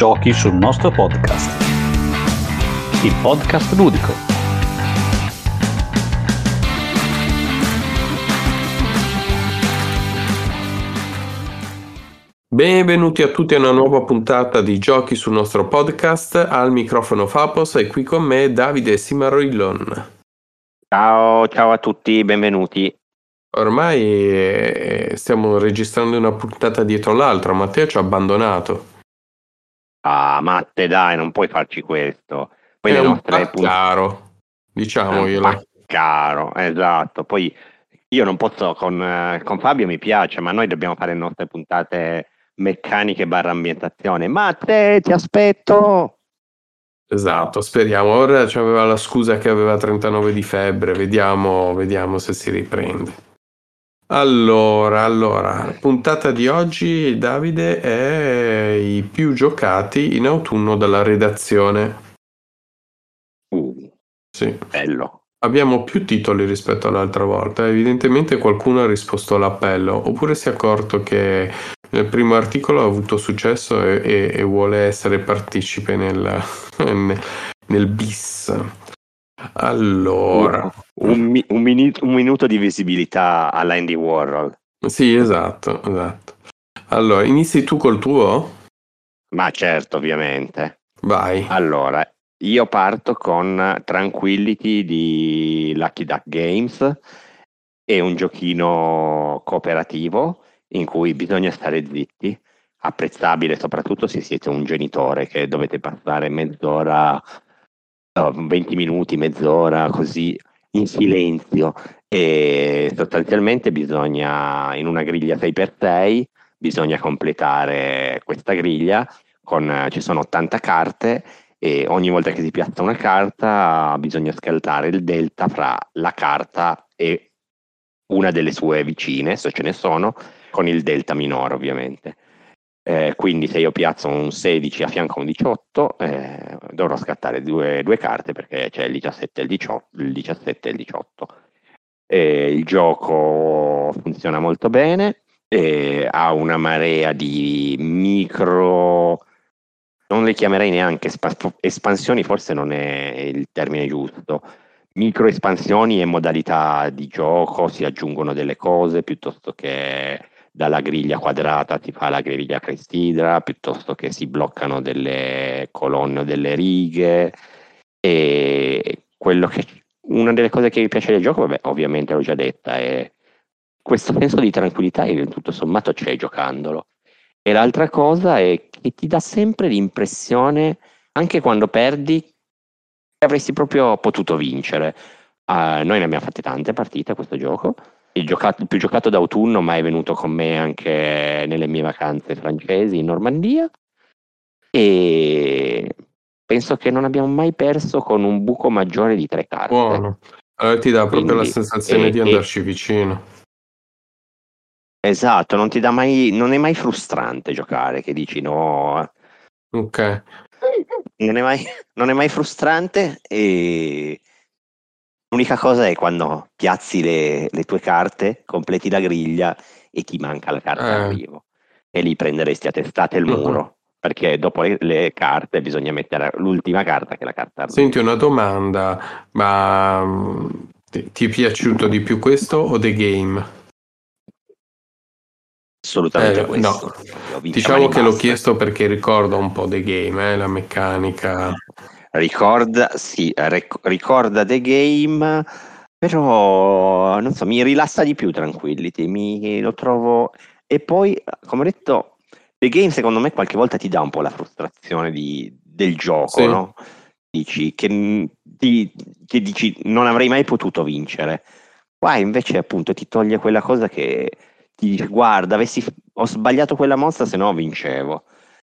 Giochi sul nostro podcast. Il podcast ludico. Benvenuti a tutti a una nuova puntata di Giochi sul nostro podcast. Al microfono Fapos e qui con me Davide Simarillon. Ciao, ciao a tutti, benvenuti. Ormai eh, stiamo registrando una puntata dietro l'altra, Matteo ci ha abbandonato. Ah, Matte, dai, non puoi farci questo. Poi È le un nostre caro, diciamoglielo. caro, esatto. Poi io non posso con, eh, con Fabio mi piace, ma noi dobbiamo fare le nostre puntate meccaniche barra ambientazione. Matte, ti aspetto. Esatto, speriamo. Ora c'aveva la scusa che aveva 39 di febbre, vediamo, vediamo se si riprende. Allora, allora, puntata di oggi, Davide, è i più giocati in autunno dalla redazione. Uh, Sì. bello. Abbiamo più titoli rispetto all'altra volta. Evidentemente qualcuno ha risposto all'appello, oppure si è accorto che nel primo articolo ha avuto successo e, e- e vuole essere partecipe nel, nel bis. Allora, Un, mi- un mini- un minuto di visibilità alla Andy Warhol. sì, esatto, esatto. Allora, inizi tu col tuo? Ma certo, ovviamente. Vai. Allora, io parto con Tranquility di Lucky Duck Games. È un giochino cooperativo in cui bisogna stare zitti, apprezzabile soprattutto se siete un genitore che dovete passare mezz'ora, no, 20 minuti, mezz'ora così in silenzio e sostanzialmente bisogna in una griglia 6x6 bisogna completare questa griglia con, ci sono 80 carte e ogni volta che si piazza una carta bisogna scaltare il delta fra la carta e una delle sue vicine, se ce ne sono, con il delta minore ovviamente. Eh, quindi se io piazzo un 16 a fianco a un 18 eh, dovrò scattare due, due carte perché c'è il 17 e il 18, il 17 e il 18. Eh, il gioco funziona molto bene, eh, ha una marea di micro non le chiamerei neanche espa- espansioni, forse non è il termine giusto. Micro espansioni e modalità di gioco si aggiungono delle cose piuttosto che dalla griglia quadrata si fa la griglia clessidra, piuttosto che si bloccano delle colonne o delle righe. E che, una delle cose che mi piace del gioco, vabbè, ovviamente l'ho già detta, è questo senso di tranquillità che tutto sommato c'è giocandolo. E l'altra cosa è che ti dà sempre l'impressione, anche quando perdi, che avresti proprio potuto vincere. Ah, noi ne abbiamo fatte tante partite a questo gioco. Il, giocato- il più giocato d'autunno, ma è venuto con me anche nelle mie vacanze francesi in Normandia. E penso che non abbiamo mai perso con un buco maggiore di tre carte. Buono. Allora ti dà proprio la Quindi, sensazione e- di e- andarci vicino. Esatto, non ti dà mai, non è mai frustrante giocare, che dici no, Ok. non è mai, non è mai frustrante e l'unica cosa è quando piazzi le, le tue carte, completi la griglia e ti manca la carta Eh. d'arrivo e lì prenderesti a testate il muro perché dopo le, le carte bisogna mettere l'ultima carta che è la carta d'arrivo. Senti una domanda, ma mm, ti, ti è piaciuto di più questo o The Game? Assolutamente Eh, questo. no. Diciamo che l'ho chiesto perché ricordo un po' The Game, eh, la meccanica. Ricorda, sì, rec- ricorda The Game, però non so, mi rilassa di più Tranquillity, mi lo trovo... E poi, come ho detto, The Game secondo me qualche volta ti dà un po' la frustrazione di- del gioco, Sì. no? Dici che, ti- che dici non avrei mai potuto vincere. Qua invece appunto ti toglie quella cosa che ti guarda, avessi, ho sbagliato quella mossa se no vincevo.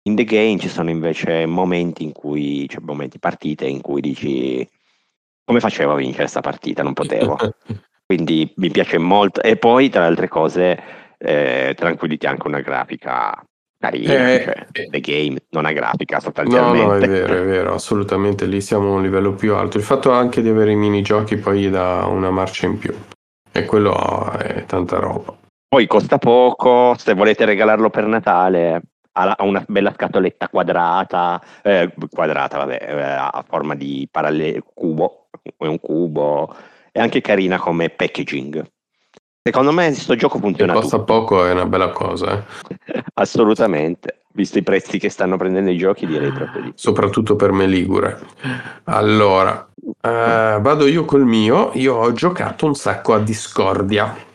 In the game ci sono invece momenti in cui, cioè momenti, partite in cui dici come facevo a vincere questa partita? Non potevo. Quindi mi piace molto. E poi, tra le altre cose, eh, Tranquillity ha anche una grafica carina. Eh, cioè, eh. The game non ha grafica No, sostanzialmente. no, è vero, è vero, assolutamente lì siamo a un livello più alto. Il fatto anche di avere i minigiochi poi gli dà una marcia in più. E quello è tanta roba. Poi costa poco, se volete regalarlo per Natale, ha, una bella scatoletta quadrata, eh, quadrata, vabbè, eh, a forma di parallelo cubo, è un cubo, è anche carina come packaging. Secondo me questo gioco funziona. Se costa tutto. poco è una bella cosa. Eh. Assolutamente, visto i prezzi che stanno prendendo i giochi, direi proprio di. Soprattutto per me Ligure. Allora, eh, vado io col mio. Io ho giocato un sacco a Discordia.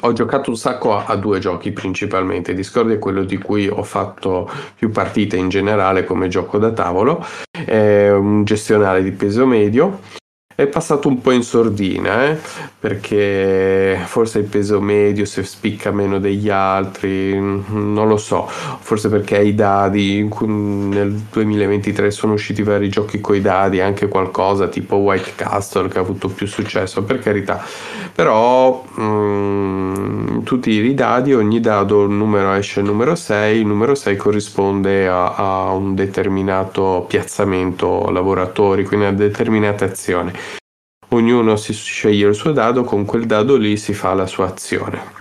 Ho giocato un sacco a, a, due giochi principalmente. Discordia è quello di cui ho fatto più partite in generale come gioco da tavolo. È un gestionale di peso medio è passato un po' in sordina, eh? perché forse il peso medio si spicca meno degli altri, non lo so, forse perché i dadi, nel 2023 sono usciti vari giochi con i dadi, anche qualcosa tipo White Castle che ha avuto più successo, per carità, però mh, mm, tu i dadi, ogni dado il numero esce il numero 6, il numero 6 corrisponde a, a un determinato piazzamento lavoratori, quindi a determinate azioni ognuno si sceglie il suo dado, con quel dado lì si fa la sua azione.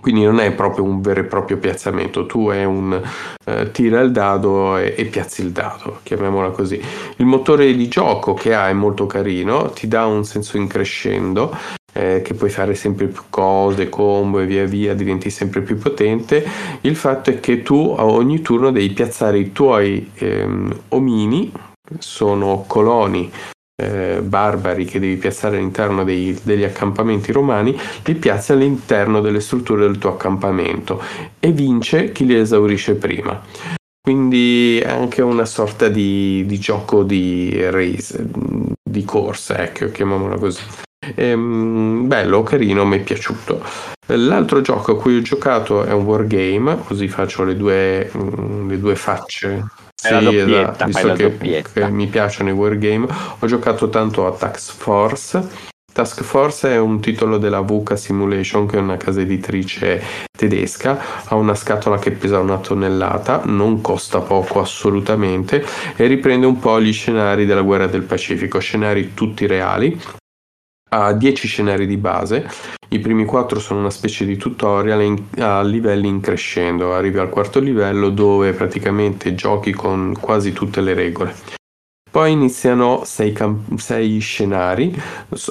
Quindi non è proprio un vero e proprio piazzamento, tu è un eh, tira il dado e, e, piazzi il dado, chiamiamola così. Il motore di gioco che ha è molto carino, ti dà un senso in crescendo, eh, che puoi fare sempre più cose, combo e via via, diventi sempre più potente. Il fatto è che tu a ogni turno devi piazzare i tuoi ehm, omini, sono coloni eh, barbari che devi piazzare all'interno dei, degli accampamenti romani, li piazzi all'interno delle strutture del tuo accampamento e vince chi li esaurisce prima. Quindi è anche una sorta di, di gioco di race, di corsa, ecco, chiamiamola così. Ehm, bello, carino, mi è piaciuto. L'altro gioco a cui ho giocato è un wargame, così faccio le due, mm, le due facce sì, esatto, visto che, che, mi piacciono i wargame, ho giocato tanto a Task Force. Task Force è un titolo della VUCA Simulation, che è una casa editrice tedesca, ha una scatola che pesa una tonnellata, non costa poco assolutamente e riprende un po' gli scenari della guerra del Pacifico, scenari tutti reali, ha 10 scenari di base, i primi 4 sono una specie di tutorial in, a livelli in crescendo, arrivi al quarto livello dove praticamente giochi con quasi tutte le regole. Poi iniziano sei, camp- sei scenari,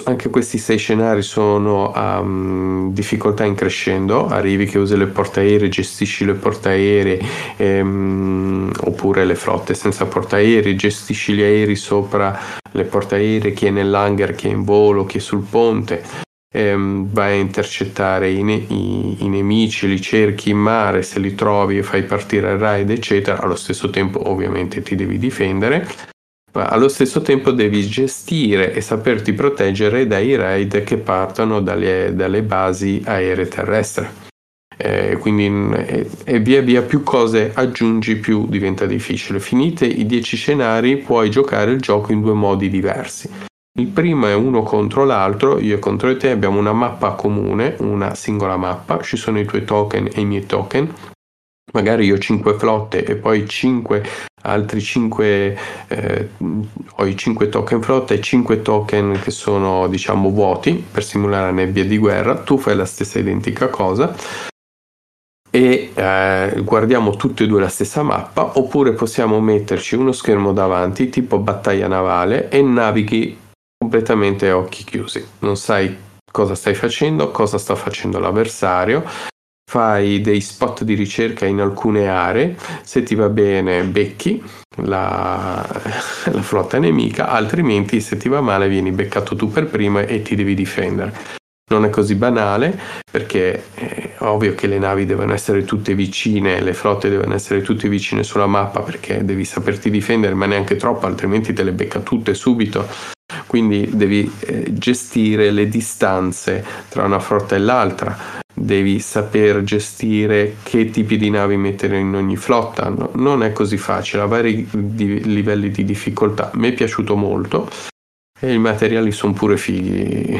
anche questi sei scenari sono a um, difficoltà in crescendo, arrivi che usi le portaerei, gestisci le portaerei ehm, oppure le flotte senza portaerei, gestisci gli aerei sopra le portaerei, chi è nell'hangar, chi è in volo, chi è sul ponte. Ehm, vai a intercettare i, ne- i, i, nemici, li cerchi in mare, se li trovi fai partire il raid, eccetera. Allo stesso tempo, ovviamente, ti devi difendere ma allo stesso tempo devi gestire e saperti proteggere dai raid che partono dalle, dalle basi aeree terrestri. Eh, quindi e, e via via più cose aggiungi più diventa difficile. Finite i 10 scenari puoi giocare il gioco in due modi diversi. Il primo è uno contro l'altro, io contro te abbiamo una mappa comune, una singola mappa, ci sono i tuoi token e i miei token magari io ho 5 flotte e poi 5 altri 5 eh, ho i 5 token flotta e 5 token che sono diciamo vuoti per simulare la nebbia di guerra. Tu fai la stessa identica cosa e eh, guardiamo tutte e due la stessa mappa oppure possiamo metterci uno schermo davanti tipo battaglia navale e navighi completamente a occhi chiusi. Non sai cosa stai facendo cosa sta facendo l'avversario fai dei spot di ricerca in alcune aree, se ti va bene becchi la, la, flotta nemica, altrimenti se ti va male vieni beccato tu per primo e ti devi difendere. Non è così banale perché è ovvio che le navi devono essere tutte vicine, le flotte devono essere tutte vicine sulla mappa perché devi saperti difendere, ma neanche troppo, altrimenti te le becca tutte subito. Quindi devi eh, gestire le distanze tra una flotta e l'altra, devi saper gestire che tipi di navi mettere in ogni flotta. No, non è così facile, ha vari di, livelli di difficoltà. Mi è piaciuto molto e i materiali sono pure fighi.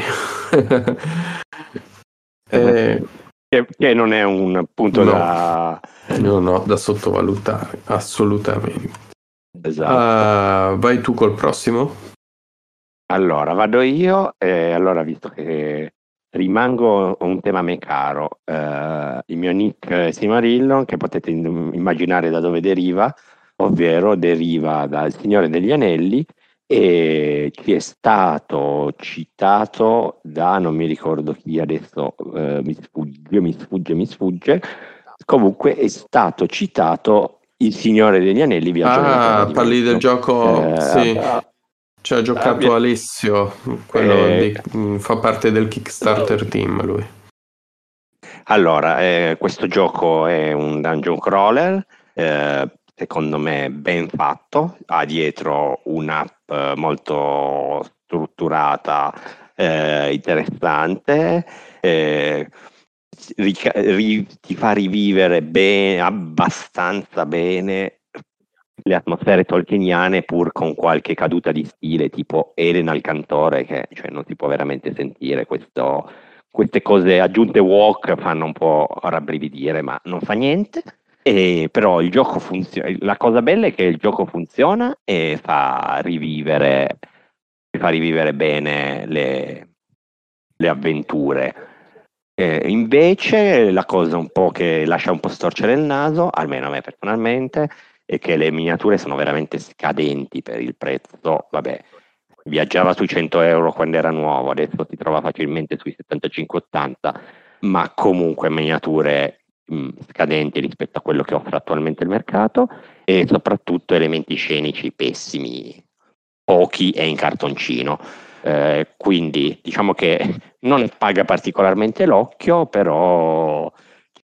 eh, che, che, non è un punto no, da... No, no, da sottovalutare, assolutamente. Esatto. Uh, vai tu col prossimo? Allora, vado io. E allora, visto che rimango un tema a me caro. Eh, il mio nick è Simarillon, che potete immaginare da dove deriva, ovvero deriva dal Signore degli Anelli e ci è stato citato da non mi ricordo chi adesso eh, mi sfugge, mi sfugge, mi sfugge. Comunque è stato citato il Signore degli Anelli. Viaggio ah, parli del gioco, eh, sì. Ci ha giocato ah, Alessio, quello eh, di, mm, fa parte del Kickstarter team lui. Allora, eh, questo gioco è un dungeon crawler, eh, secondo me ben fatto, ha dietro un'app molto strutturata, eh, interessante, eh, rica- ri- ti fa rivivere bene, abbastanza bene le atmosfere tolkieniane pur con qualche caduta di stile tipo Elena al cantore che cioè, non si può veramente sentire questo, queste cose aggiunte walk fanno un po' rabbrividire ma non fa niente. E però il gioco funziona la cosa bella è che il gioco funziona e fa rivivere fa rivivere bene le, le avventure. Eh, invece la cosa un po' che lascia un po' storcere il naso almeno a me personalmente e che le miniature sono veramente scadenti per il prezzo. Vabbè, viaggiava sui 100 euro quando era nuovo, adesso si trova facilmente sui 75-80, ma comunque miniature mh, scadenti rispetto a quello che offre attualmente il mercato e soprattutto elementi scenici pessimi, pochi e in cartoncino. Eh, quindi diciamo che non paga particolarmente l'occhio, però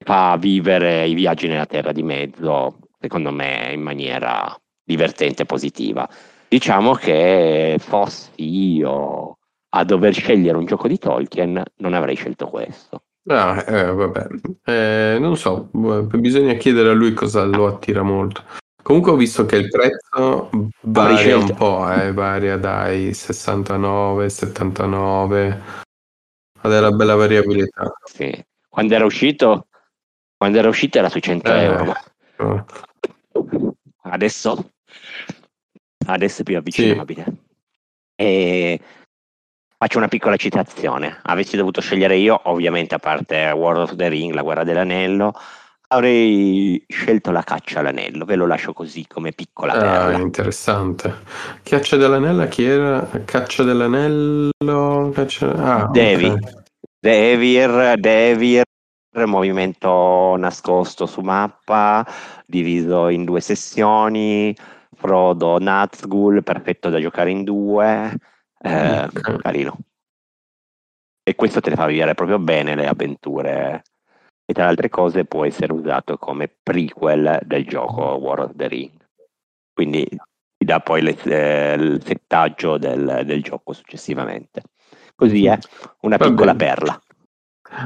fa vivere i viaggi nella terra di mezzo secondo me in maniera divertente e positiva. Diciamo che fossi io a dover scegliere un gioco di Tolkien, non avrei scelto questo. Ah, eh, vabbè, eh, non so, bisogna chiedere a lui cosa lo attira molto. Comunque ho visto che il prezzo varia un po', eh, varia dai 69, 79, ha della bella variabilità. Sì. Quando era uscito, quando era uscito era sui 100 eh, euro. Adesso, adesso è più avvicinabile. Sì. E faccio una piccola citazione. Avessi dovuto scegliere io, ovviamente a parte World of the Ring, la guerra dell'anello, avrei scelto la caccia all'anello. Ve lo lascio così come piccola ah, perla. interessante. Caccia dell'anello, chi era? Caccia dell'anello? Caccia... Ah, Devi. Okay. Devir, Devir movimento nascosto su mappa, diviso in due sessioni, Frodo Nazgul, perfetto da giocare in due, eh, okay. carino. E questo te ne fa vivere proprio bene le avventure. E tra le altre cose può essere usato come prequel del gioco War of the Ring. Quindi ti dà poi le, eh, il settaggio del, del, gioco successivamente. Così è una piccola perla.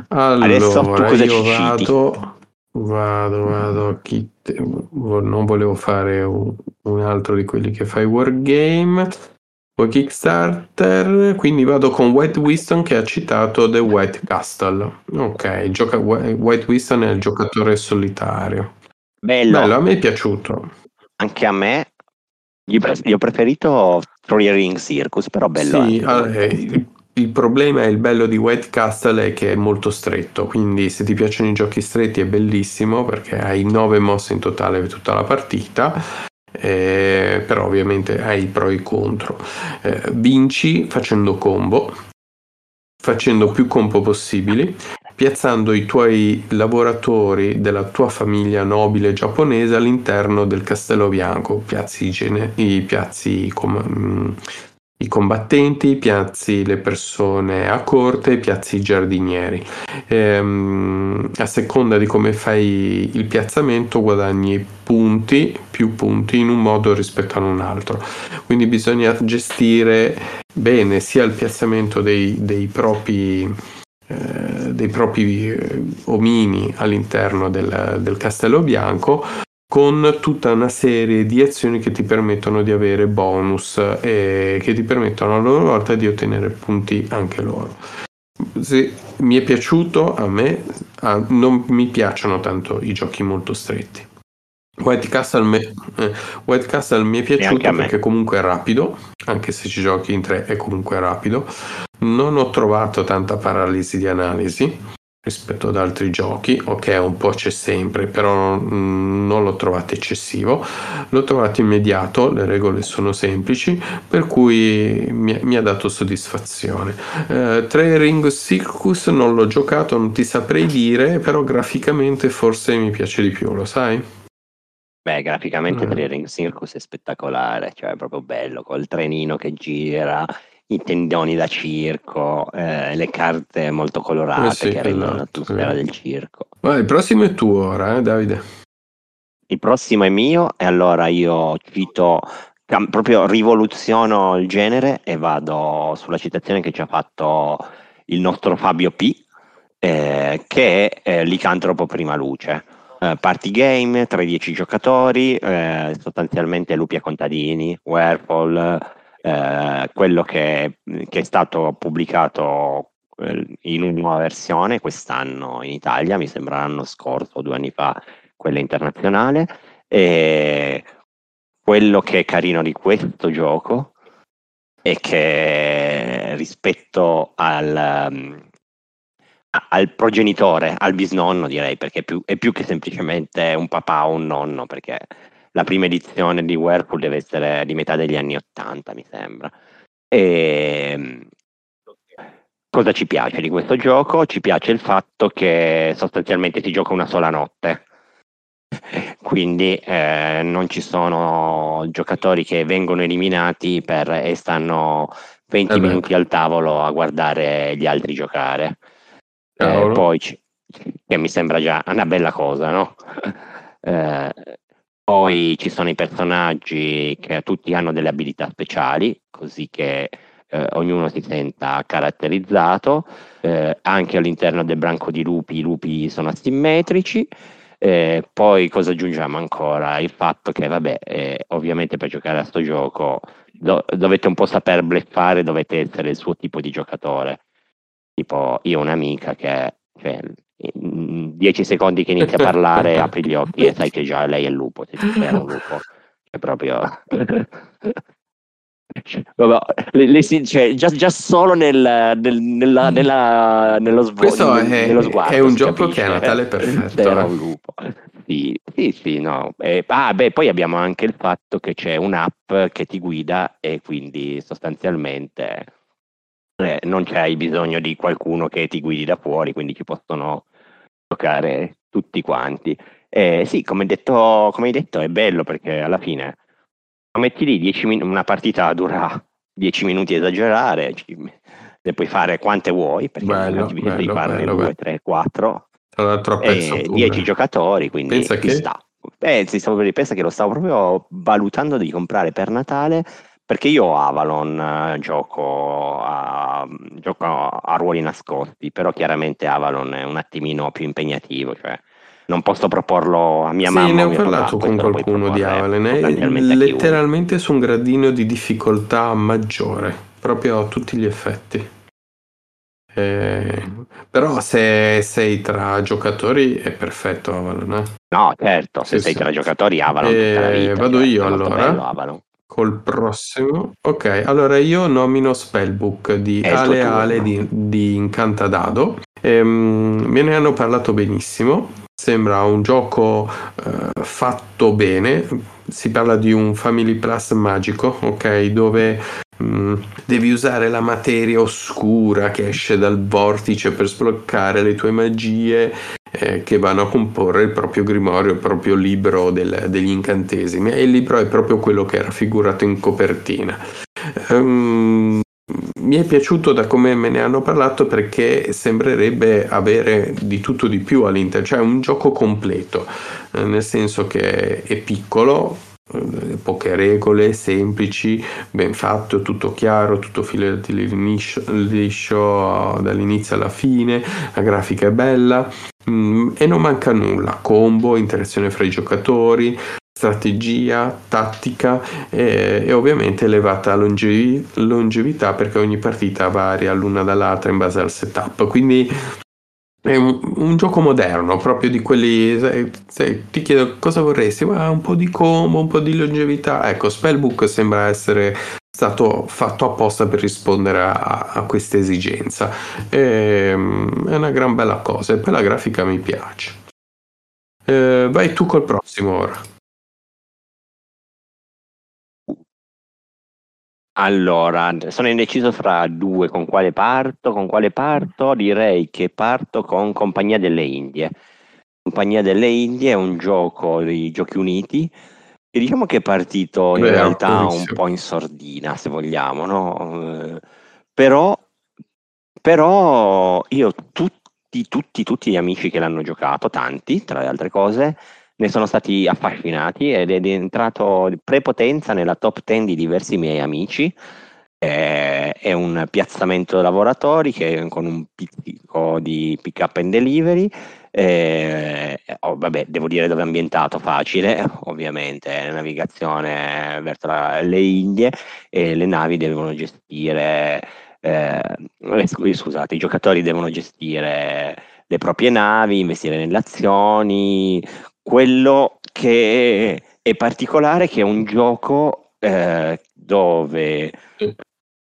Allora, Adesso tu cosa io vado, vado, vado, chi te- non volevo fare un, un altro di quelli che fai Wargame, o Kickstarter, quindi vado con White Winston che ha citato The White Castle. Ok, gioca- White Winston è il giocatore solitario. Bello. Bello, a me è piaciuto. Anche a me. Gli, ho preferito Three Ring Circus, però bello. Sì, anche. Il problema e il bello di White Castle è che è molto stretto, quindi se ti piacciono i giochi stretti è bellissimo perché hai 9 mosse in totale per tutta la partita, eh, però ovviamente hai i pro e i contro. Eh, vinci facendo combo, facendo più combo possibili, piazzando i tuoi lavoratori della tua famiglia nobile giapponese all'interno del castello bianco, piazzi, gene- i piazzi com- mm, i combattenti, piazzi le persone a corte, piazzi i giardinieri. Ehm, a seconda di come fai il piazzamento guadagni punti, più punti in un modo rispetto ad un altro. Quindi bisogna gestire bene sia il piazzamento dei, dei propri eh, dei propri eh, omini all'interno del, del castello bianco con tutta una serie di azioni che ti permettono di avere bonus e che ti permettono a loro volta di ottenere punti anche loro. Se mi è piaciuto a me, ah, non mi piacciono tanto i giochi molto stretti. White Castle, me- eh, White Castle mi è piaciuto perché comunque è rapido, anche se ci giochi in tre è comunque rapido. Non ho trovato tanta paralisi di analisi rispetto ad altri giochi, ok un po' c'è sempre, però mm, non l'ho trovato eccessivo, l'ho trovato immediato, le regole sono semplici, per cui mi, mi ha dato soddisfazione. Eh, Tre Ring Circus non l'ho giocato, non ti saprei dire, però graficamente forse mi piace di più, lo sai? Beh, graficamente mm. Ring Circus è spettacolare, cioè è proprio bello, col trenino che gira, i tendoni da circo, eh, le carte molto colorate eh sì, che rendono esatto, l'atmosfera sì. del circo. Ma il prossimo è tuo ora, eh, Davide? Il prossimo è mio e allora io cito, proprio rivoluziono il genere e vado sulla citazione che ci ha fatto il nostro Fabio P, eh, che è eh, Licantropo Prima Luce. Uh, party game, 3-10 giocatori, eh, sostanzialmente lupi a contadini, Werewolf, eh, quello che, che, è stato pubblicato eh, in una nuova versione quest'anno in Italia, mi sembra l'anno scorso o due anni fa, quella internazionale. E quello che è carino di questo gioco è che rispetto al, al progenitore, al bisnonno direi, perché è più, è più, che semplicemente un papà o un nonno, perché la prima edizione di Whirlpool deve essere di metà degli anni 80, mi sembra. E ehm, cosa ci piace di questo gioco? Ci piace il fatto che sostanzialmente si gioca una sola notte. Quindi eh, non ci sono giocatori che vengono eliminati per, e stanno 20 eh minuti al tavolo a guardare gli altri giocare. Eh, poi, che mi sembra già una bella cosa, no? Eh, poi ci sono i personaggi che tutti hanno delle abilità speciali, così che eh, ognuno si senta caratterizzato. Eh, anche all'interno del branco di lupi i lupi sono asimmetrici. Eh, poi cosa aggiungiamo ancora? Il fatto che, vabbè, eh, ovviamente per giocare a sto gioco do- dovete un po' saper bleffare, dovete essere il suo tipo di giocatore. Tipo, io ho un'amica che cioè, 10 secondi che inizia a parlare apri gli occhi e sai che già lei è il lupo, se c'è un lupo. È proprio... Vabbè, le, le, cioè, già, già, solo nel, nel, nella, mm. nella, nello, sv- Questo è, nello sguardo. È un gioco capisce, che è Natale perfetto. Era un lupo. Sì, sì, sì no. Eh, ah, beh, poi abbiamo anche il fatto che c'è un'app che ti guida e quindi sostanzialmente eh, non c'hai bisogno di qualcuno che ti guidi da fuori, quindi ci possono giocare tutti quanti. Eh, sì, come, detto, come, hai detto, è bello perché alla fine metti lì min- una partita dura 10 minuti esagerare, ne puoi fare quante vuoi, perché bello, bello, devi farne 2, 3, 4, Tra l'altro e 10 giocatori, quindi pensa che... sta. Eh, pensa che lo stavo proprio valutando di comprare per Natale perché io Avalon eh, gioco, a, gioco a ruoli nascosti, però chiaramente Avalon è un attimino più impegnativo, cioè non posso proporlo a mia sì, mamma. Sì, ne ho parlato con qualcuno di Avalon, è letteralmente su un gradino di difficoltà maggiore, proprio a tutti gli effetti. Eh, però se sei tra giocatori è perfetto Avalon. Eh? No, certo, se sì, sei sì. tra giocatori Avalon. Eh, vado cioè, io allora. Bello, Col prossimo. Ok, allora io nomino Spellbook di È Ale Ale di, di Incantadado. Ehm, me ne hanno parlato benissimo. Sembra un gioco eh, fatto bene. Si parla di un Family Plus magico, ok? Dove Mm, devi usare la materia oscura che esce dal vortice per sbloccare le tue magie eh, che vanno a comporre il proprio grimorio, il proprio libro del, degli incantesimi. E il libro è proprio quello che è raffigurato in copertina. Um, mi è piaciuto da come me ne hanno parlato perché sembrerebbe avere di tutto di più all'interno, cioè un gioco completo, eh, nel senso che è piccolo, poche regole, semplici, ben fatto, tutto chiaro, tutto filato liscio, liscio dall'inizio alla fine, la grafica è bella mm, e non manca nulla, combo, interazione fra i giocatori, strategia, tattica e, e ovviamente elevata longevi, longevità perché ogni partita varia l'una dall'altra in base al setup. Quindi È un, un gioco moderno, proprio di quelli. se- se ti chiedo cosa vorresti, ma un po' di combo, un po' di longevità. Ecco, Spellbook sembra essere stato fatto apposta per rispondere a, a questa esigenza. Ehm, è una gran bella cosa e poi la grafica mi piace. Eh, vai tu col prossimo ora. Allora, sono indeciso fra due, con quale parto? Con quale parto? Direi che parto con Compagnia delle Indie. Compagnia delle Indie è un gioco dei Giochi Uniti e diciamo che è partito in Beh, realtà un po' in sordina, se vogliamo, no? Eh, però, però io tutti, tutti, tutti gli amici che l'hanno giocato, tanti, tra le altre cose, ne sono stati affascinati ed è entrato prepotenza nella top 10 di diversi miei amici. È un piazzamento lavoratori che, con un pizzico di pick up and delivery. Eh, oh, vabbè, devo dire dove è ambientato, facile, ovviamente, navigazione verso la- le Indie e le navi devono gestire, eh, eh, scu- scusate, i giocatori devono gestire le proprie navi, investire nelle azioni, quello che è particolare è che è un gioco eh, dove eh,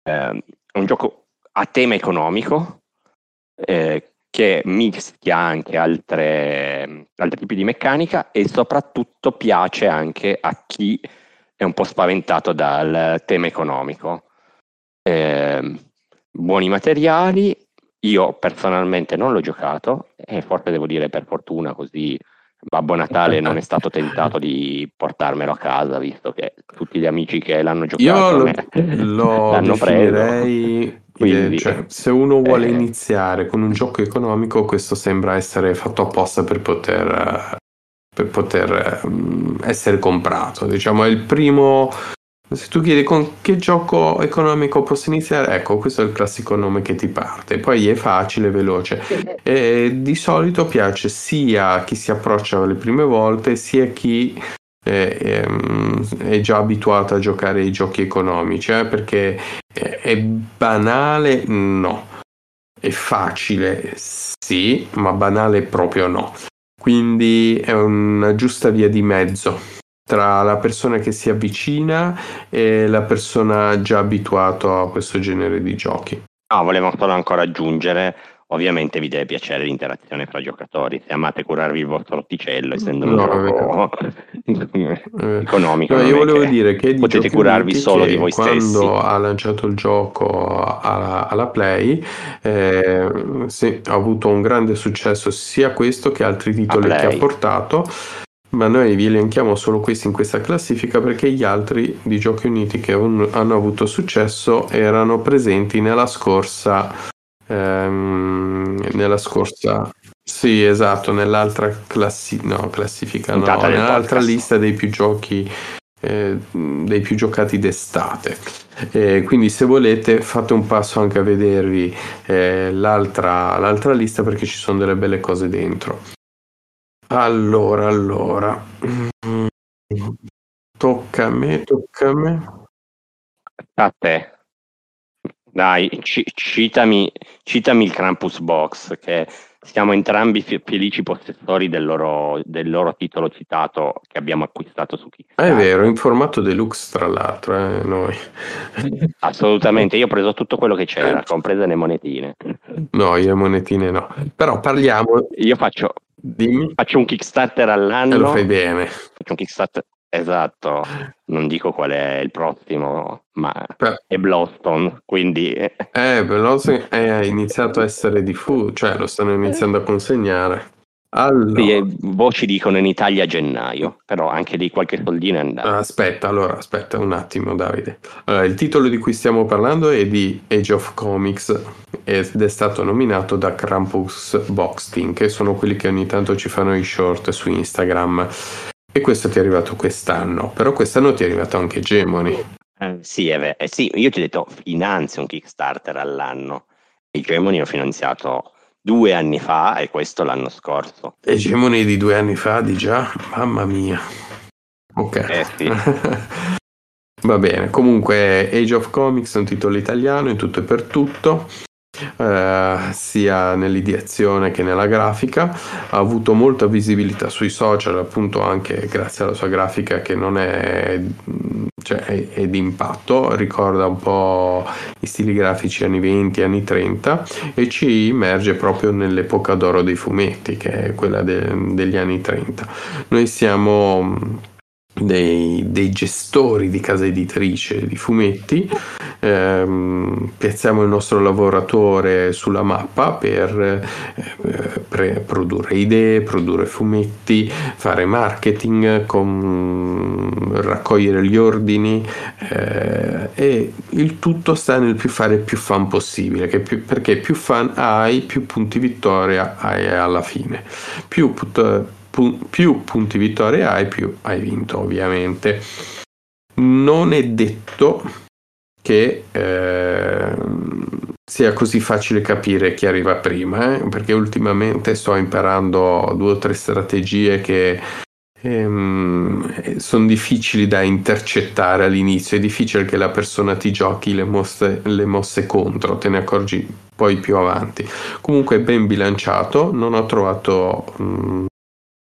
è un gioco a tema economico eh, che mischia anche altre, altri tipi di meccanica e soprattutto piace anche a chi è un po' spaventato dal tema economico. Eh, buoni materiali, io personalmente non l'ho giocato e forse devo dire per fortuna così Babbo Natale non è stato tentato di portarmelo a casa, visto che tutti gli amici che l'hanno Io giocato lo, me- lo l'hanno preso. Quindi, eh, cioè, se uno vuole eh, iniziare con un gioco economico, questo sembra essere fatto apposta per poter, eh, per poter ehm, essere comprato. Diciamo, è il primo. Se tu chiedi con che gioco economico posso iniziare, ecco, questo è il classico nome che ti parte. Poi è facile, veloce. E di solito piace sia a chi si approccia le prime volte, sia a chi eh, ehm, è già abituato a giocare ai giochi economici, eh, perché è, è banale, no. È facile, sì, ma banale proprio no. Quindi è una giusta via di mezzo tra la persona che si avvicina e la persona già abituata a questo genere di giochi. No, volevo solo ancora aggiungere, ovviamente vi deve piacere l'interazione fra giocatori, se amate curarvi il vostro orticello, essendo un No, gioco Eh, economico. No, io volevo dire che potete curarvi solo di voi quando stessi. ha lanciato il gioco alla, alla Play eh, sì, ha avuto un grande successo sia questo che altri titoli che ha portato ma noi vi elenchiamo solo questi in questa classifica perché gli altri di Giochi Uniti che un- hanno avuto successo erano presenti nella scorsa ehm, nella scorsa sì esatto nell'altra classi- no, classifica no, nell'altra podcast. lista dei più giochi eh, dei più giocati d'estate Eh, quindi se volete fate un passo anche a vedervi eh, l'altra, l'altra lista perché ci sono delle belle cose dentro allora allora Mm, tocca a me tocca a me A te. Dai, ci- citami, citami il Krampus Box, che siamo entrambi fe- felici possessori del loro, del loro titolo citato che abbiamo acquistato su Ah, Kickstarter. è vero in formato deluxe tra l'altro eh, noi Assolutamente, io ho preso tutto quello che c'era, comprese le monetine. no io monetine no però parliamo Io faccio, dimmi faccio un Kickstarter e all'anno. lo fai bene Faccio un Kickstarter esatto, non dico qual è il prossimo, ma Per- è Bloston, quindi eh, se- è iniziato a essere diffuso, cioè lo stanno iniziando a consegnare. Allora, sì, eh, voci dicono in Italia a gennaio, però anche lì qualche soldino è andato. aspetta, allora, aspetta un attimo, Davide. Allora, il titolo di cui stiamo parlando è di Age of Comics ed è stato nominato da Krampus Box Team, che sono quelli che ogni tanto ci fanno i short su Instagram. E questo ti è arrivato quest'anno, però quest'anno ti è arrivato anche Gemoni. Eh, sì, eh, sì, io ti ho detto finanzio un Kickstarter all'anno. Il Gemini ho finanziato due anni fa e questo l'anno scorso. E Gemoni di due anni fa, di già? Mamma mia. Ok. Eh sì. Va bene, comunque Age of Comics è un titolo italiano in tutto e per tutto. Eh, sia nell'ideazione che nella grafica, ha avuto molta visibilità sui social appunto anche grazie alla sua grafica che non è, cioè, è, è di impatto, ricorda un po' i stili grafici anni 20, anni 30 e ci immerge proprio nell'epoca d'oro dei fumetti che è quella de, degli anni 30. Noi siamo dei, dei, gestori di casa editrice di fumetti, ehm, piazziamo il nostro lavoratore sulla mappa per eh, produrre idee, produrre fumetti, fare marketing, con, raccogliere gli ordini eh, e il tutto sta nel più fare più fan possibile, più, perché più fan hai, più punti vittoria hai alla fine. Più put- più punti vittoria hai, più hai vinto ovviamente. Non è detto che eh, sia così facile capire chi arriva prima, eh? perché ultimamente sto imparando due o tre strategie che ehm, sono difficili da intercettare all'inizio, è difficile che la persona ti giochi le mosse, le mosse contro, te ne accorgi poi più avanti. Comunque è ben bilanciato, non ho trovato mh, mm,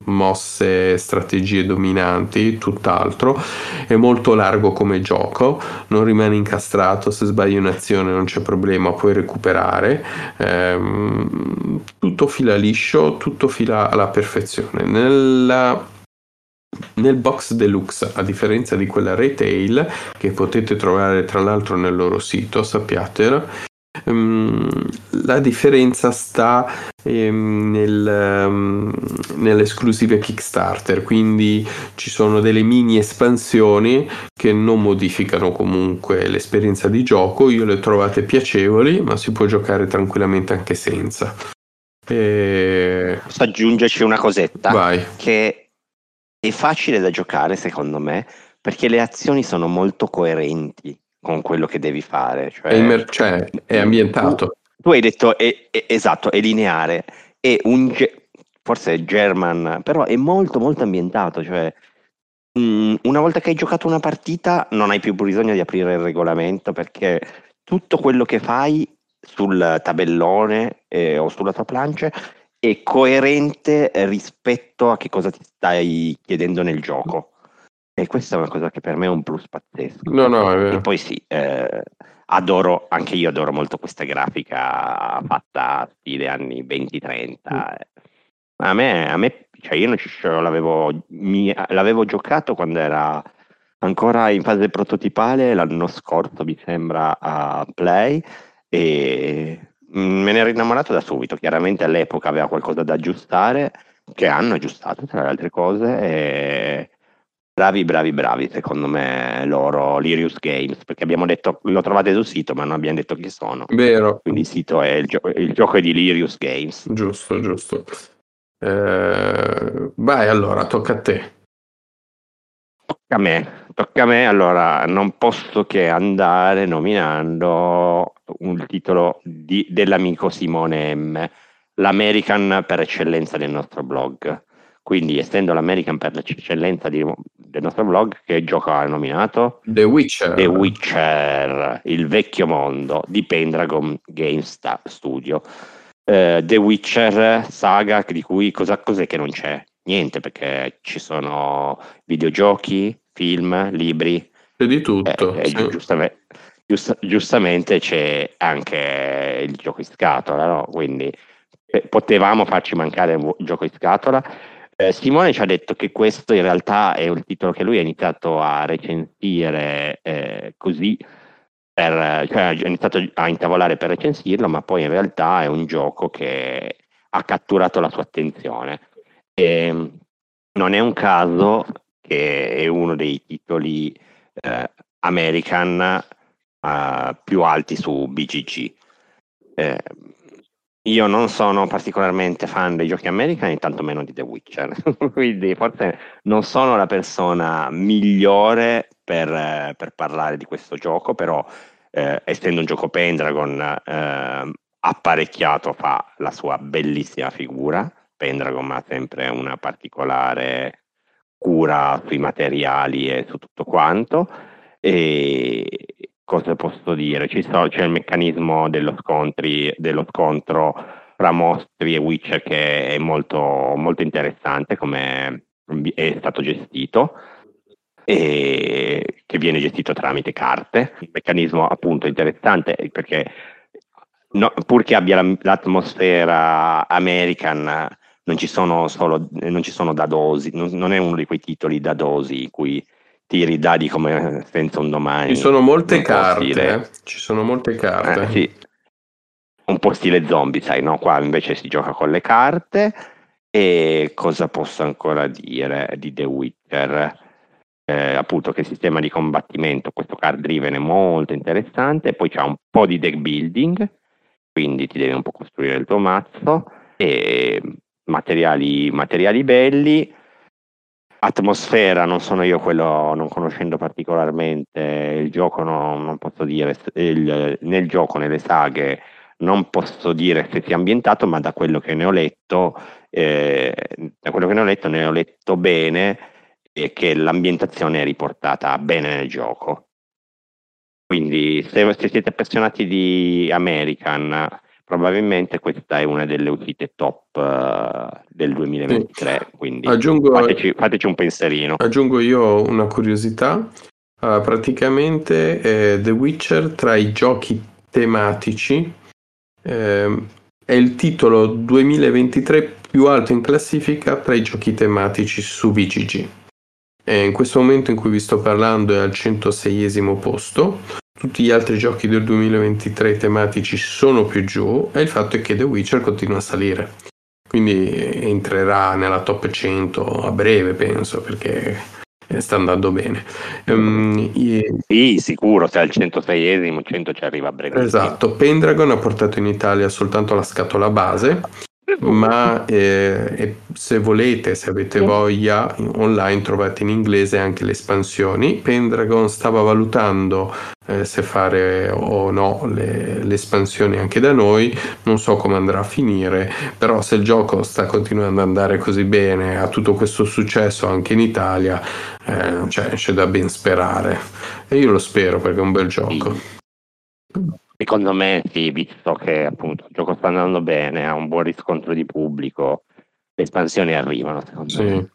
mosse, strategie dominanti, tutt'altro. È molto largo come gioco, non rimane incastrato, se sbagli un'azione non c'è problema, puoi recuperare. Ehm, tutto fila liscio, tutto fila alla perfezione. Nella nel box deluxe, a differenza di quella retail che potete trovare tra l'altro nel loro sito, sappiatelo, la differenza sta um, nel, um, nelle esclusive Kickstarter, quindi ci sono delle mini espansioni che non modificano comunque l'esperienza di gioco, io le trovate piacevoli, ma si può giocare tranquillamente anche senza. E... Posso aggiungerci una cosetta? Vai. Che è facile da giocare secondo me perché le azioni sono molto coerenti con quello che devi fare. Cioè, è, immer- cioè, è ambientato. Tu, tu, hai detto è, è, esatto, è lineare, è un ge- forse è German, però è molto molto ambientato, cioè mh, mm, una volta che hai giocato una partita non hai più bisogno di aprire il regolamento perché tutto quello che fai sul tabellone eh, o sulla tua plancia è coerente rispetto a che cosa ti stai chiedendo nel gioco. E questa è una cosa che per me è un plus pazzesco. No, no, è vero. E poi sì, eh, adoro, anche io adoro molto questa grafica fatta stile anni 20-30. Mm. A me, a me, cioè io non ci, l'avevo, mi, l'avevo giocato quando era ancora in fase prototipale l'anno scorso, mi sembra, a Play e me ne ero innamorato da subito. Chiaramente all'epoca aveva qualcosa da aggiustare, che hanno aggiustato tra le altre cose. E Bravi, bravi, bravi, secondo me loro, Lirius Games, perché abbiamo detto, lo trovate sul sito, ma non abbiamo detto chi sono. Vero. Quindi il sito è il, gio- il gioco è di Lirius Games. Giusto, giusto. Eh, vai, allora, tocca a te. Tocca a me, tocca a me, allora non posso che andare nominando un titolo di, dell'amico Simone M, l'American per eccellenza del nostro blog. Quindi, essendo l'American per l'eccellenza di, del nostro blog, che gioco ha nominato? The Witcher. The Witcher, il vecchio mondo di Pendragon Games Studio. Uh, The Witcher saga di cui cosa, cos'è che non c'è? Niente, perché ci sono videogiochi, film, libri. C'è di tutto. Eh, sì. giustamente, giust, giustamente c'è anche il gioco in scatola, no? Quindi eh, potevamo farci mancare il gioco in scatola eh, Simone ci ha detto che questo in realtà è un titolo che lui ha iniziato a recensire eh, così, per, cioè ha iniziato a intavolare per recensirlo, ma poi in realtà è un gioco che ha catturato la sua attenzione. E non è un caso che è uno dei titoli eh, American uh, più alti su BGG. Io non sono particolarmente fan dei giochi americani, tanto meno di The Witcher, quindi forse non sono la persona migliore per, per parlare di questo gioco, però eh, essendo un gioco Pendragon eh, apparecchiato fa la sua bellissima figura. Pendragon ha sempre una particolare cura sui materiali e su tutto quanto. E cosa posso dire? So, c'è il meccanismo dello, scontri, dello scontro tra mostri e Witcher che è molto, molto interessante come è stato gestito e che viene gestito tramite carte. Un meccanismo appunto interessante perché no, pur che abbia l'atmosfera American non ci sono solo non ci sono dadosi, non, non è uno di quei titoli dadosi in cui tiri dadi come senza un domani. Ci sono molte carte, eh? ci sono molte carte. Eh, sì. Un po' stile zombie, sai, no? Qua invece si gioca con le carte. E cosa posso ancora dire di The Witcher? Eh, appunto che il sistema di combattimento, questo card driven è molto interessante, poi c'è un po' di deck building, quindi ti devi un po' costruire il tuo mazzo, e materiali, materiali belli, atmosfera non sono io quello, non conoscendo particolarmente il gioco, no, non posso dire, il, nel gioco, nelle saghe, non posso dire se sia ambientato, ma da quello che ne ho letto, eh, da quello che ne ho letto, ne ho letto bene e che l'ambientazione è riportata bene nel gioco. Quindi se, se siete appassionati di American, probabilmente questa è una delle uscite top uh, del 2023, sì. quindi aggiungo, fateci, fateci, un pensierino. Aggiungo io una curiosità, uh, praticamente eh, The Witcher tra i giochi tematici eh, è il titolo 2023 più alto in classifica tra i giochi tematici su VGG. E in questo momento in cui vi sto parlando è al 106 posto tutti gli altri giochi del 2023 tematici sono più giù e il fatto è che The Witcher continua a salire. Quindi entrerà nella top 100 a breve, penso, perché sta andando bene. Um, sì, sicuro, se al 106esimo 100 ci arriva a breve. Esatto, Pendragon ha portato in Italia soltanto la scatola base ma eh, se volete, se avete voglia, online trovate in inglese anche le espansioni. Pendragon stava valutando eh, se fare o no le, espansioni anche da noi, non so come andrà a finire, però se il gioco sta continuando ad andare così bene, ha tutto questo successo anche in Italia, eh, cioè, c'è da ben sperare. E io lo spero perché è un bel gioco. Secondo me sì, visto che appunto il gioco sta andando bene, ha un buon riscontro di pubblico, le espansioni arrivano secondo sì. me.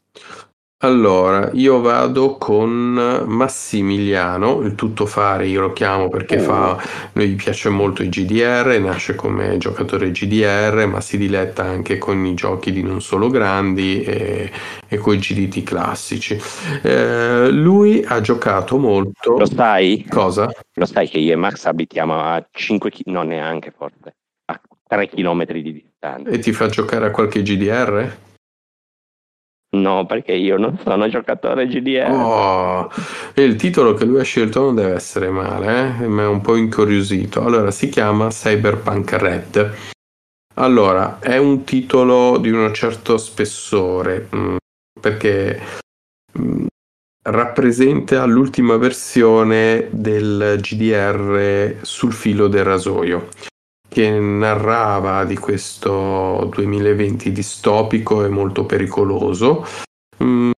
Allora, io vado con Massimiliano, il tuttofare io lo chiamo perché fa, lui gli piace molto i GDR, nasce come giocatore GDR, ma si diletta anche con i giochi di non solo grandi e, e con i GDT classici. Eh, lui ha giocato molto... Lo sai? Cosa? Lo sai che io e Max abitiamo a 5 km, non neanche forse, a 3 km di distanza. E ti fa giocare a qualche GDR? No, perché io non sono giocatore GDR. Oh, il titolo che lui ha scelto non deve essere male, eh? mi è un po' incuriosito. Allora, si chiama Cyberpunk Red. Allora, è un titolo di un certo spessore, mh, mm, perché mh, mm, rappresenta l'ultima versione del GDR sul filo del rasoio che narrava di questo 2020 distopico e molto pericoloso. Mm,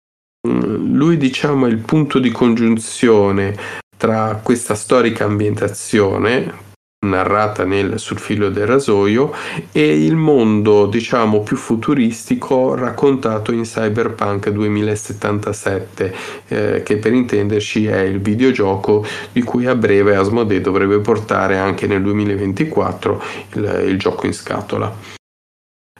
lui diciamo è il punto di congiunzione tra questa storica ambientazione narrata nel Sul filo del rasoio e il mondo diciamo più futuristico raccontato in Cyberpunk 2077 eh, che per intenderci è il videogioco di cui a breve Asmodee dovrebbe portare anche nel 2024 il, il gioco in scatola.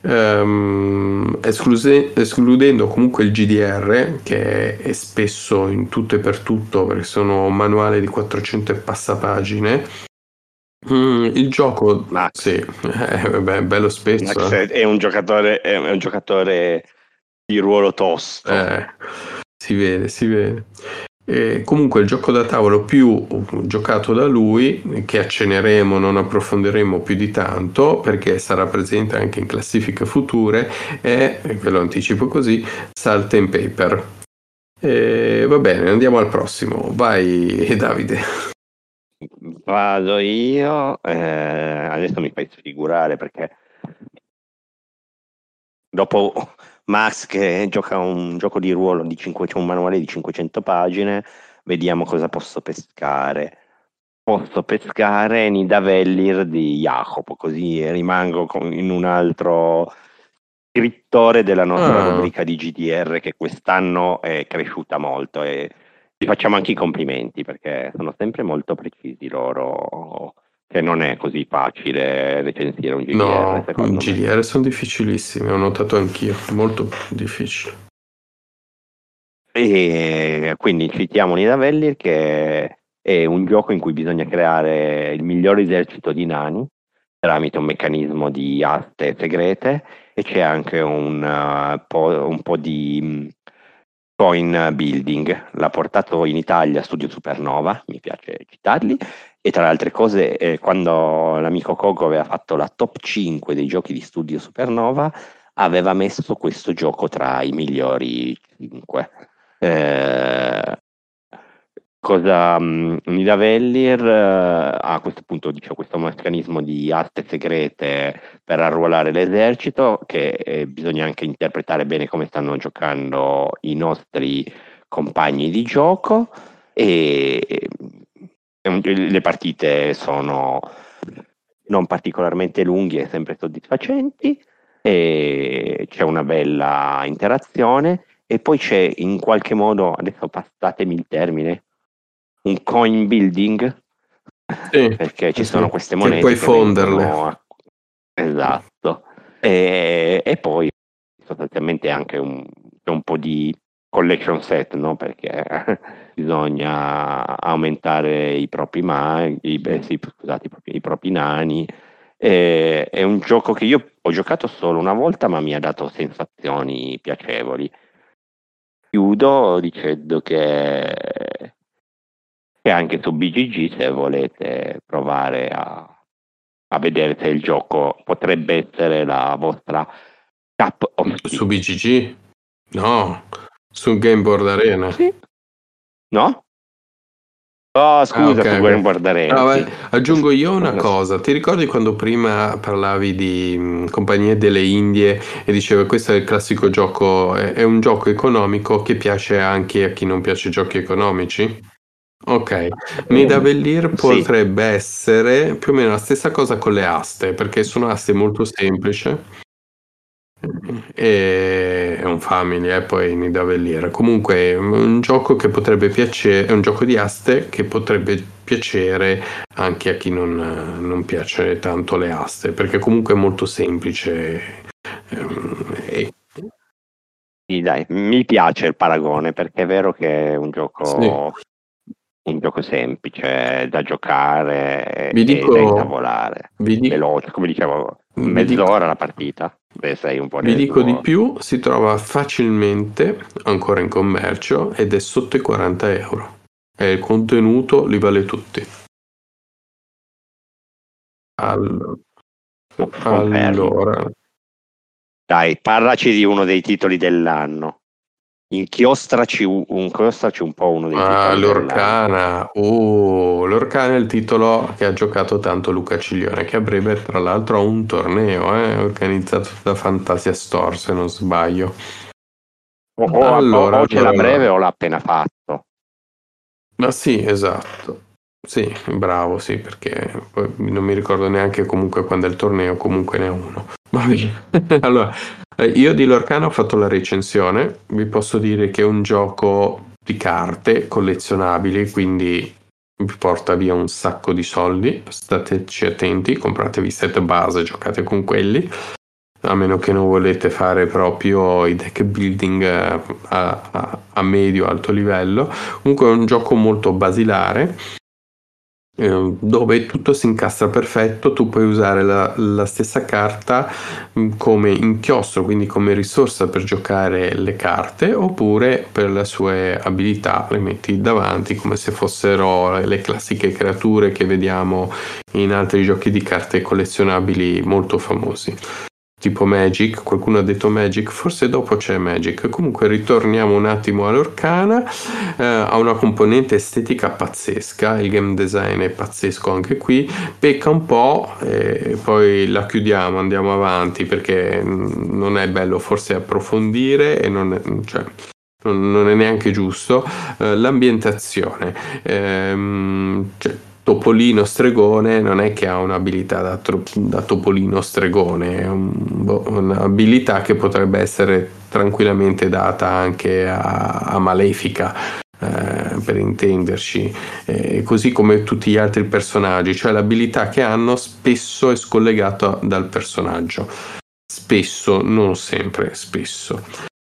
Um, escluse, escludendo comunque il GDR che è spesso in tutto e per tutto perché sono manuale di 400 e passapagine Mm, il gioco, Max. sì, eh, beh, bello spesso. Max eh. è, un giocatore, è un giocatore di ruolo tosto. Eh, si vede, si vede. E comunque il gioco da tavolo più giocato da lui, che acceneremo, non approfondiremo più di tanto perché sarà presente anche in classifiche future, è, ve lo anticipo così, Salt and Paper. E va bene, andiamo al prossimo. Vai Davide. Vado io, eh, adesso mi fai sfigurare perché dopo Max che gioca un gioco di ruolo di 500, un manuale di 500 pagine, vediamo cosa posso pescare. posso pescare Nidavellir di Jacopo, così rimango con, in un altro scrittore della nostra Ah. rubrica di GDR che quest'anno è cresciuta molto e gli facciamo anche i complimenti perché sono sempre molto precisi loro, che non è così facile recensire un GDR No, me. GDR sono difficilissimi, ho notato anch'io, molto difficili. E quindi citiamo Nidavellir che è un gioco in cui bisogna creare il miglior esercito di nani tramite un meccanismo di aste segrete e c'è anche un, uh, po', un po' di mh, coin building. L'ha portato in Italia Studio Supernova, mi piace citarli, e tra le altre cose eh, quando l'amico Cogo aveva fatto la top 5 dei giochi di Studio Supernova aveva messo questo gioco tra i migliori 5. Eh, cosa mh, Nidavellir eh, a questo punto dice questo meccanismo di aste segrete per arruolare l'esercito che eh, bisogna anche interpretare bene come stanno giocando i nostri compagni di gioco. E, e un- le partite sono non particolarmente lunghe e sempre soddisfacenti. E c'è una bella interazione. E poi c'è in qualche modo, adesso passatemi il termine, un coin building? Sì, perché ci sono queste che monete puoi che fonderle. a- esatto. E, e poi sostanzialmente anche un, un po' di collection set no? perché bisogna aumentare i propri mani i, beh, sì, scusate, i propri, i propri nani. E- è un gioco che io ho giocato solo una volta ma mi ha dato sensazioni piacevoli. Chiudo dicendo che e anche su BGG se volete provare a, a vedere se il gioco potrebbe essere la vostra cup of tea. Su BGG? No, su Game Board Arena. Sì. No? Oh, scusa, ok, su ok. Game Board Arena, No, beh, aggiungo io una cosa, ti ricordi quando prima parlavi di mh, compagnie delle Indie e dicevo questo è il classico gioco, è, è un gioco economico che piace anche a chi non piace i giochi economici? Ok, Nidavellir Sì. potrebbe essere più o meno la stessa cosa con le aste, perché sono aste molto semplici. E è un family, e poi Nidavellir. Comunque è un gioco che potrebbe piacere, è un gioco di aste che potrebbe piacere anche a chi non, non piace tanto le aste, perché comunque è molto semplice. ehm, e- Sì, dai, mi piace il paragone perché è vero che è un gioco, un gioco semplice da giocare Vi e dico- da intavolare, vi, veloce, come dicevo, mezz'ora la partita. Beh, sei un po' vi dico di più, si trova facilmente ancora in commercio ed è sotto i 40 euro. E il contenuto li vale tutti. Allora, Dai, parlaci di uno dei titoli dell'anno. Inchiostraci un, inchiostraci un po' uno dei ah, l'Orcana. Oh, l'Orcana è il titolo che ha giocato tanto Luca Ciglione, che a breve tra l'altro ha un torneo eh, organizzato da Fantasia Store, se non sbaglio. O, o- Allora, o- ce l'ha breve o l'ha appena fatto. Ma sì, esatto. Sì, bravo, sì, perché non mi ricordo neanche comunque quando è il torneo, comunque ne ho uno. Va bene. Allora, eh, io di Lorcana ho fatto la recensione, vi posso dire che è un gioco di carte collezionabili, quindi vi porta via un sacco di soldi, stateci attenti, compratevi set base, giocate con quelli, a meno che non volete fare proprio i deck building eh, a, a- a medio-alto livello. Comunque è un gioco molto basilare dove tutto si incastra perfetto, tu puoi usare la, la stessa carta mh, come inchiostro, quindi come risorsa per giocare le carte, oppure per le sue abilità le metti davanti come se fossero le classiche creature che vediamo in altri giochi di carte collezionabili molto famosi. Tipo Magic, qualcuno ha detto Magic, forse dopo c'è Magic. Comunque ritorniamo un attimo all'Orcana, eh, ha una componente estetica pazzesca, il game design è pazzesco anche qui, pecca un po', e poi la chiudiamo, andiamo avanti perché mm, non è bello forse approfondire e non è, cioè, non è neanche giusto. Eh, l'ambientazione, ehm, cioè, Topolino Stregone non è che ha un'abilità da, tro- da Topolino Stregone, è un, boh, un'abilità che potrebbe essere tranquillamente data anche a, a Malefica. Eh, per intenderci, eh, così come tutti gli altri personaggi, cioè l'abilità che hanno spesso è scollegata dal personaggio, spesso, non sempre, spesso.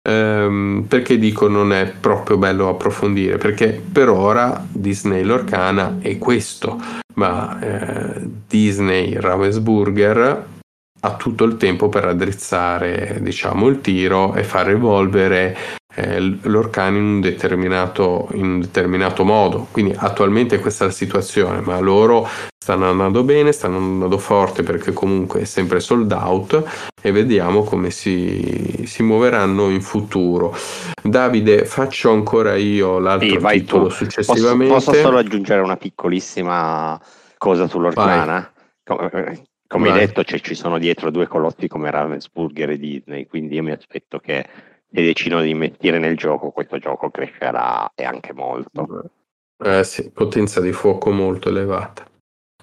Ehm, perché dico non è proprio bello approfondire? Perché per ora Disney Lorcana è questo, ma eh, Disney Ravensburger ha tutto il tempo per raddrizzare diciamo, il tiro e far evolvere eh, l'Orcana in un, determinato, in un determinato modo. Quindi attualmente questa è la situazione, ma loro stanno andando bene, stanno andando forte perché comunque è sempre sold out e vediamo come si, si muoveranno in futuro. Davide, faccio ancora io l'altro sì, titolo tu. successivamente. Posso, posso, solo aggiungere una piccolissima cosa sull'Orcana? Come, come hai detto, cioè, ci sono dietro due colossi come Ravensburger e Disney, quindi io mi aspetto che se decidono di investire nel gioco, questo gioco crescerà e anche molto. Eh sì, potenza di fuoco molto elevata.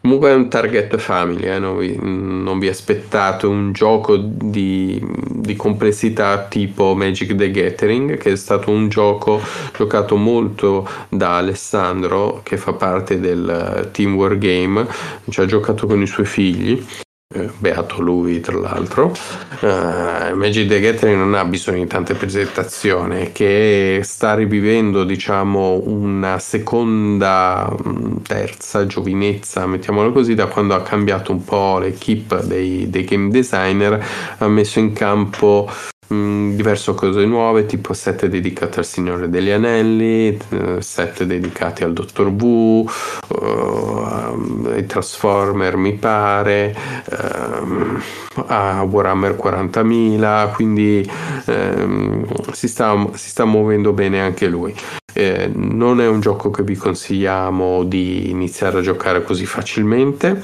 Comunque è un target family, eh? non, vi, non, vi, aspettate un gioco di, di, complessità tipo Magic the Gathering, che è stato un gioco giocato molto da Alessandro, che fa parte del Team Wargame, ci ha giocato con i suoi figli eh, beato lui tra l'altro. Uh, Magic the Gathering non ha bisogno di tante presentazioni che sta rivivendo diciamo una seconda mm, terza giovinezza mettiamolo così da quando ha cambiato un po' l'equipe dei, dei game designer ha messo in campo Mm, diverse cose nuove, tipo set dedicati al Signore degli Anelli, eh, set dedicati al Dottor Wu, uh, ai Transformer mi pare, uh, a Warhammer 40.000, quindi um, si, sta, si sta muovendo bene anche lui. Eh, non è un gioco che vi consigliamo di iniziare a giocare così facilmente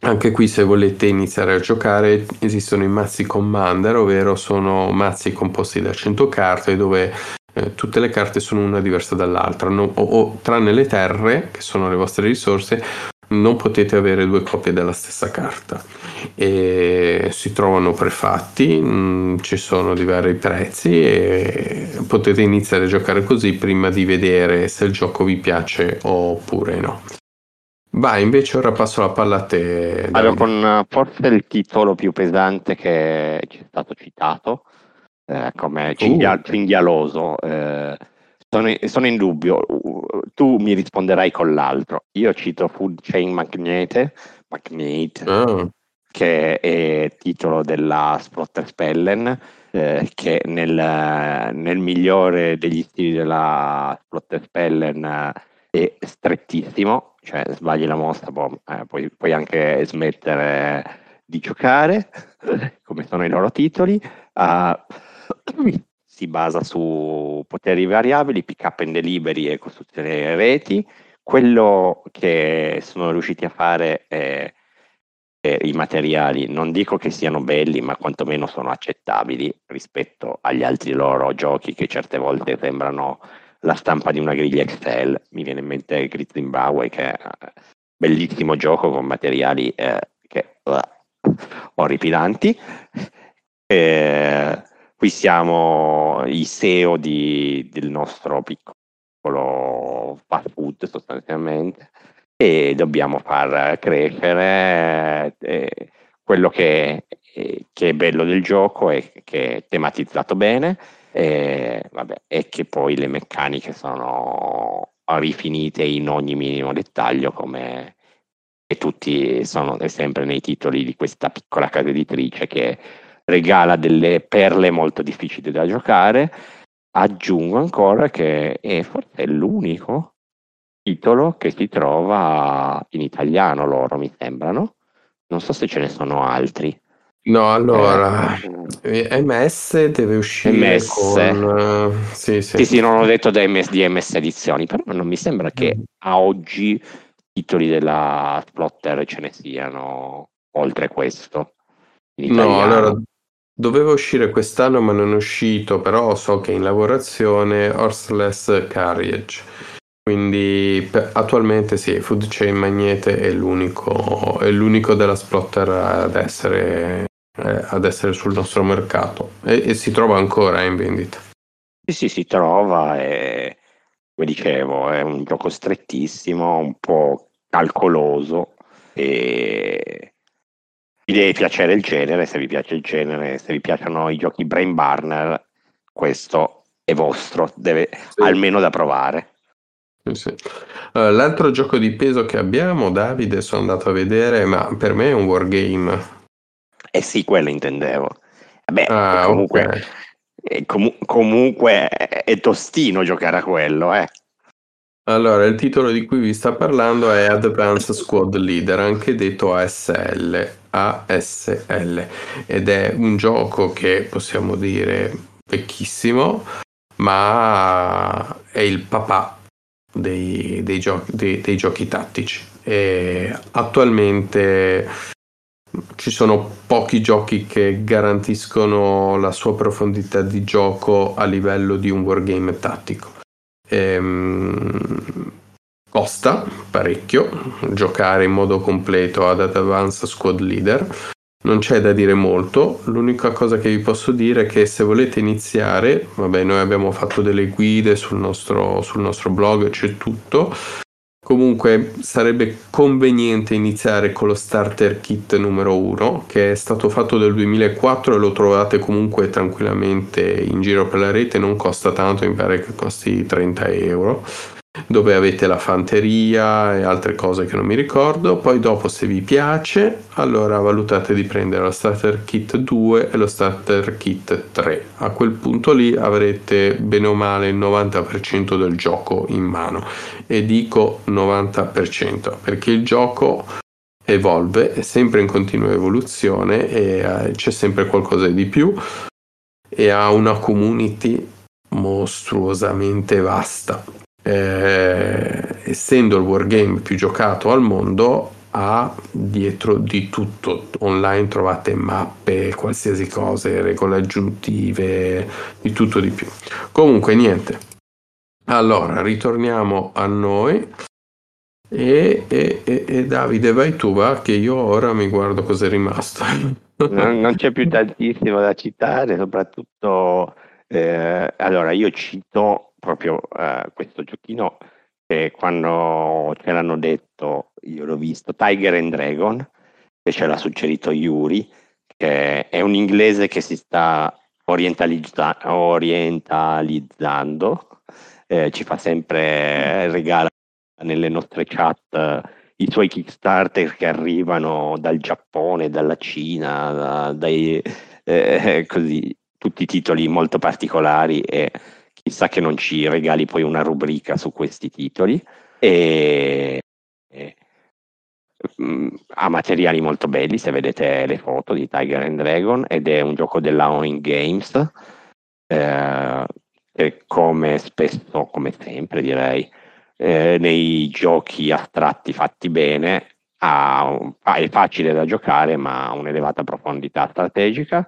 anche qui se volete iniziare a giocare esistono i mazzi Commander, ovvero sono mazzi composti da 100 carte dove eh, tutte le carte sono una diversa dall'altra, no, o, o, tranne le terre, che sono le vostre risorse, non potete avere due copie della stessa carta. E si trovano prefatti, mh, mm, ci sono di vari prezzi e potete iniziare a giocare così prima di vedere se il gioco vi piace oppure no. Vai, invece ora passo la palla a te. Allora, con eh, forse il titolo più pesante che ci è stato citato, eh, come cinghia- uh. cinghialoso, eh, sono, sono, in dubbio. Tu mi risponderai con l'altro. Io cito Food Chain Magnete, Magnate, oh. che è titolo della Splotter Spellen, eh, che nel, nel, migliore degli stili della Splotter Spellen è strettissimo cioè sbagli la mossa, boh, eh, puoi, puoi, anche smettere di giocare, come sono i loro titoli. Uh, si basa su poteri variabili, pick up and delivery e costruzione reti. Quello che sono riusciti a fare è, è i materiali, non dico che siano belli, ma quantomeno sono accettabili rispetto agli altri loro giochi che certe volte sembrano la stampa di una griglia Excel. Mi viene in mente Grit Zimbabwe, che è un bellissimo gioco con materiali eh, che, uh, orripilanti. Eh, qui siamo i SEO di, del nostro piccolo fast food sostanzialmente e dobbiamo far crescere eh, quello che, che, è bello del gioco e che è tematizzato bene e, vabbè, e che poi le meccaniche sono rifinite in ogni minimo dettaglio come e tutti sono sempre nei titoli di questa piccola casa editrice che regala delle perle molto difficili da giocare. Aggiungo ancora che è forse l'unico titolo che si trova in italiano loro, mi sembrano. Non so se ce ne sono altri. No, allora, eh, MS deve uscire MS. con... Uh, sì, sì. sì, sì, non ho detto da MS, di MS Edizioni, però non mi sembra che mm. a oggi titoli della Splotter ce ne siano oltre questo. no, allora, doveva uscire quest'anno ma non è uscito, però so che è in lavorazione Horseless Carriage Quindi per, attualmente sì, Food Chain Magnete è l'unico, è l'unico della Splotter ad essere, eh, ad essere sul nostro mercato e, e, si trova ancora in vendita. Sì, sì, si trova e come dicevo è un gioco strettissimo, un po' calcoloso e vi deve piacere il genere, se vi piace il genere, se vi piacciono i giochi Brain Burner, questo è vostro, deve sì. almeno da provare. Sì. Uh, l'altro gioco di peso che abbiamo, Davide, sono andato a vedere, ma per me è un wargame. Eh sì, quello intendevo. Beh, ah, comunque, okay. eh, com- comunque è tostino giocare a quello, eh. Allora, il titolo di cui vi sta parlando è Advanced Squad Leader, anche detto ASL, ASL, ed è un gioco che possiamo dire vecchissimo, ma è il papà dei, dei, giochi, dei, dei giochi tattici. E attualmente ci sono pochi giochi che garantiscono la sua profondità di gioco a livello di un wargame tattico. Ehm, costa parecchio giocare in modo completo ad Advanced Squad Leader. Non c'è da dire molto, l'unica cosa che vi posso dire è che se volete iniziare, vabbè noi abbiamo fatto delle guide sul nostro, sul nostro blog, c'è tutto, Comunque sarebbe conveniente iniziare con lo starter kit numero 1 che è stato fatto nel 2004 e lo trovate comunque tranquillamente in giro per la rete, non costa tanto, mi pare che costi 30 euro dove avete la fanteria e altre cose che non mi ricordo. Poi dopo se vi piace, allora valutate di prendere lo starter kit 2 e lo starter kit 3. A quel punto lì avrete bene o male il 90% del gioco in mano. E dico 90% perché il gioco evolve, è sempre in continua evoluzione e eh, c'è sempre qualcosa di più e ha una community mostruosamente vasta eh, essendo il wargame più giocato al mondo, ha dietro di tutto. Online trovate mappe, qualsiasi cosa, regole aggiuntive, di tutto di più. Comunque, niente. Allora, ritorniamo a noi. E, e, e, e Davide, vai tu, va, che io ora mi guardo cosa è rimasto. non, non c'è più tantissimo da citare, soprattutto. Eh, allora, io cito proprio uh, questo giochino che quando ce l'hanno detto, io l'ho visto, Tiger and Dragon, che ce l'ha suggerito Yuri, che è un inglese che si sta orientalizza- orientalizzando, eh, ci fa sempre regala nelle nostre chat uh, i suoi Kickstarter che arrivano dal Giappone, dalla Cina, da, dai, eh, così, tutti titoli molto particolari e chissà che non ci regali poi una rubrica su questi titoli. E, e mm, ha materiali molto belli, se vedete le foto di Tiger and Dragon, ed è un gioco della Owen Games, eh, che come spesso, come sempre direi, eh, nei giochi astratti fatti bene ha, è facile da giocare ma ha un'elevata profondità strategica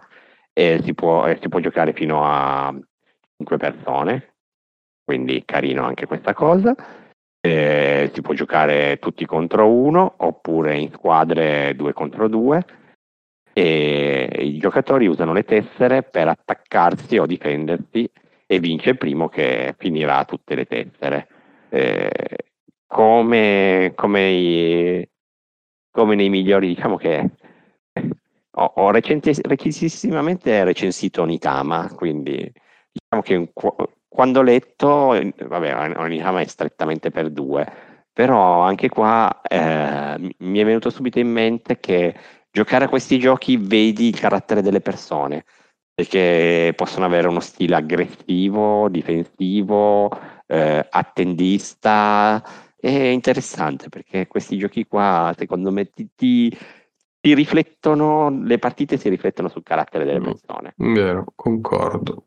e si può, si può giocare fino a 5 persone, quindi carino anche questa cosa. Eh, si può giocare tutti contro uno oppure in squadre due contro due e i giocatori usano le tessere per attaccarsi o difendersi e vince il primo che finirà tutte le tessere. Eh, come, come, i, come, nei migliori, diciamo che ho, ho recenti, recentissimamente recensito Nitama, quindi diciamo che quando ho letto, vabbè, Onihama è strettamente per due, però anche qua eh, mi è venuto subito in mente che giocare a questi giochi vedi il carattere delle persone, perché possono avere uno stile aggressivo, difensivo, eh, attendista, è interessante perché questi giochi qua, secondo me, ti, ti, ti riflettono, le partite si riflettono sul carattere delle mm, persone. Vero, concordo.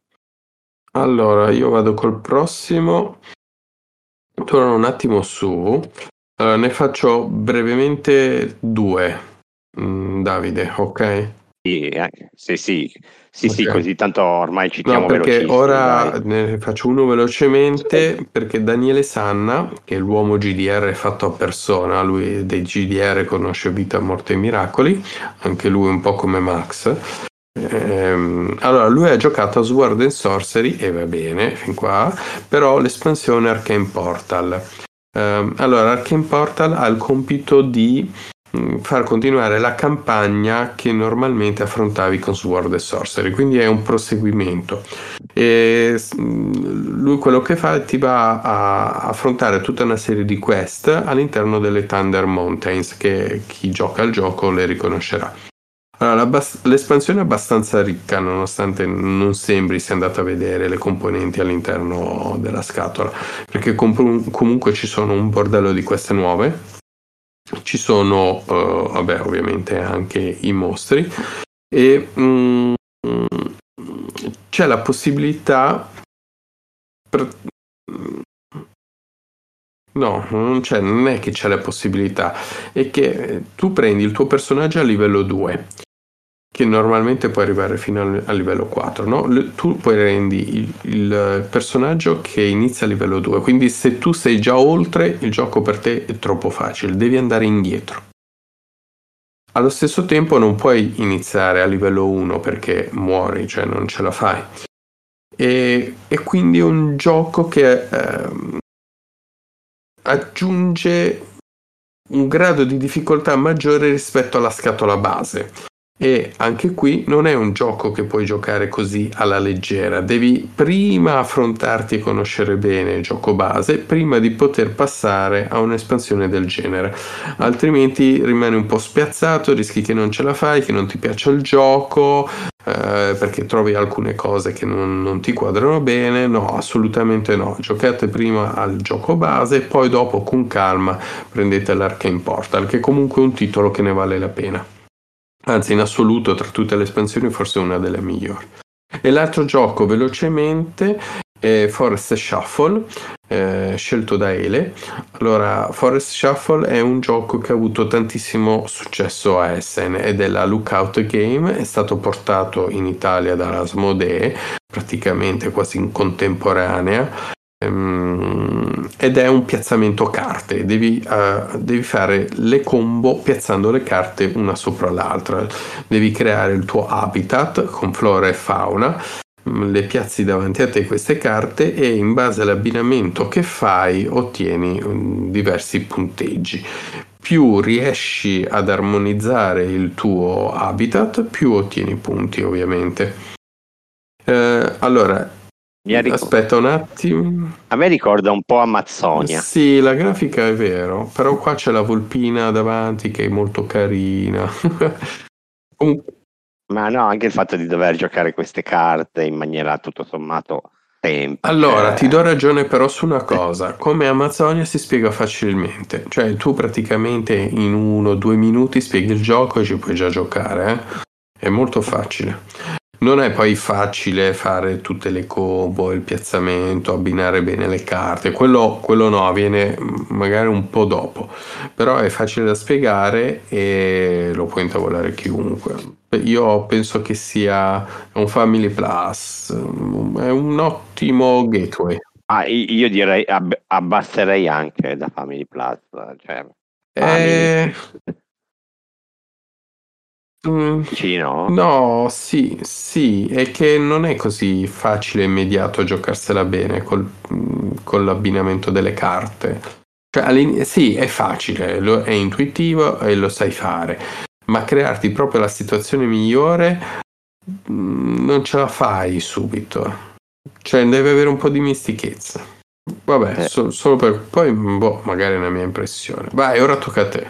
Allora, io vado col prossimo. Torno un attimo su. Allora, ne faccio brevemente due, mm, Davide, ok? Sì, eh, sì, sì, sì, sì, Ok. così tanto ormai ci siamo No, perché ora dai. ne faccio uno velocemente, perché Daniele Sanna, che è l'uomo GDR fatto a persona, lui dei GDR conosce Vita, Morte e Miracoli, anche lui un po' come Max. Ehm, allora, lui ha giocato a Sword and Sorcery, e va bene, fin qua, però l'espansione Arcane Portal. Ehm, allora, Arcane Portal ha il compito di mh, far continuare la campagna che normalmente affrontavi con Sword and Sorcery, quindi è un proseguimento. E mh, lui quello che fa è ti va a affrontare tutta una serie di quest all'interno delle Thunder Mountains, che chi gioca al gioco le riconoscerà. Allora, la bas- l'espansione è abbastanza ricca, nonostante non sembri sia andato a vedere le componenti all'interno della scatola, perché com- comunque ci sono un bordello di queste nuove. Ci sono, eh, vabbè, ovviamente anche i mostri e mm, c'è la possibilità per- No, non c'è, non è che c'è la possibilità, è che eh, tu prendi il tuo personaggio a livello 2, che normalmente può arrivare fino al, a livello 4, no? Tu poi rendi il, il personaggio che inizia a livello 2, quindi se tu sei già oltre, il gioco per te è troppo facile, devi andare indietro. Allo stesso tempo non puoi iniziare a livello 1 perché muori, cioè non ce la fai. E, e quindi è un gioco che ehm, aggiunge un grado di difficoltà maggiore rispetto alla scatola base. E anche qui non è un gioco che puoi giocare così alla leggera, devi prima affrontarti e conoscere bene il gioco base prima di poter passare a un'espansione del genere, altrimenti rimani un po' spiazzato, rischi che non ce la fai, che non ti piaccia il gioco, eh, perché trovi alcune cose che non, non ti quadrano bene. No, assolutamente no. Giocate prima al gioco base, poi dopo con calma prendete l'Arcane Portal, che è comunque un titolo che ne vale la pena. Anzi, in assoluto, tra tutte le espansioni, forse una delle migliori. E l'altro gioco, velocemente, è Forest Shuffle, eh, scelto da Ele. Allora, Forest Shuffle è un gioco che ha avuto tantissimo successo a Essen, è della Lookout Game, è stato portato in Italia da Asmodee, praticamente quasi in contemporanea, ehm, ed è un piazzamento carte, devi, eh, devi fare le combo piazzando le carte una sopra l'altra, devi creare il tuo habitat con flora e fauna, mm, le piazzi davanti a te queste carte e in base all'abbinamento che fai ottieni mm, diversi punteggi. Più riesci ad armonizzare il tuo habitat, più ottieni punti ovviamente. Eh, allora, Ricor- aspetta un attimo. A me ricorda un po' Amazzonia. Sì, la grafica è vero, però qua c'è la volpina davanti che è molto carina. Comunque, Ma no, anche il fatto di dover giocare queste carte in maniera tutto sommato semplice. Allora, ti do ragione però su una cosa, come Amazzonia si spiega facilmente, cioè tu praticamente in uno o due minuti spieghi il gioco e ci puoi già giocare, eh? È molto facile. Non è poi facile fare tutte le combo, il piazzamento, abbinare bene le carte, quello, quello no, avviene magari un po' dopo, però è facile da spiegare e lo può intavolare chiunque. Io penso che sia un Family Plus, è un ottimo gateway. Ah, io direi ab- abbasserei anche da Family Plus. Cioè, Eh, Family. Mm, Dici no? No, sì, sì, è che non è così facile e immediato giocarsela bene col- mm, con l'abbinamento delle carte. Cioè, sì, è facile, lo- è intuitivo e lo sai fare, ma crearti proprio la situazione migliore mm, non ce la fai subito. Cioè, deve avere un po' di mistichezza. Vabbè, Eh. so- solo per poi, boh, magari è una mia impressione. Vai, ora tocca a te.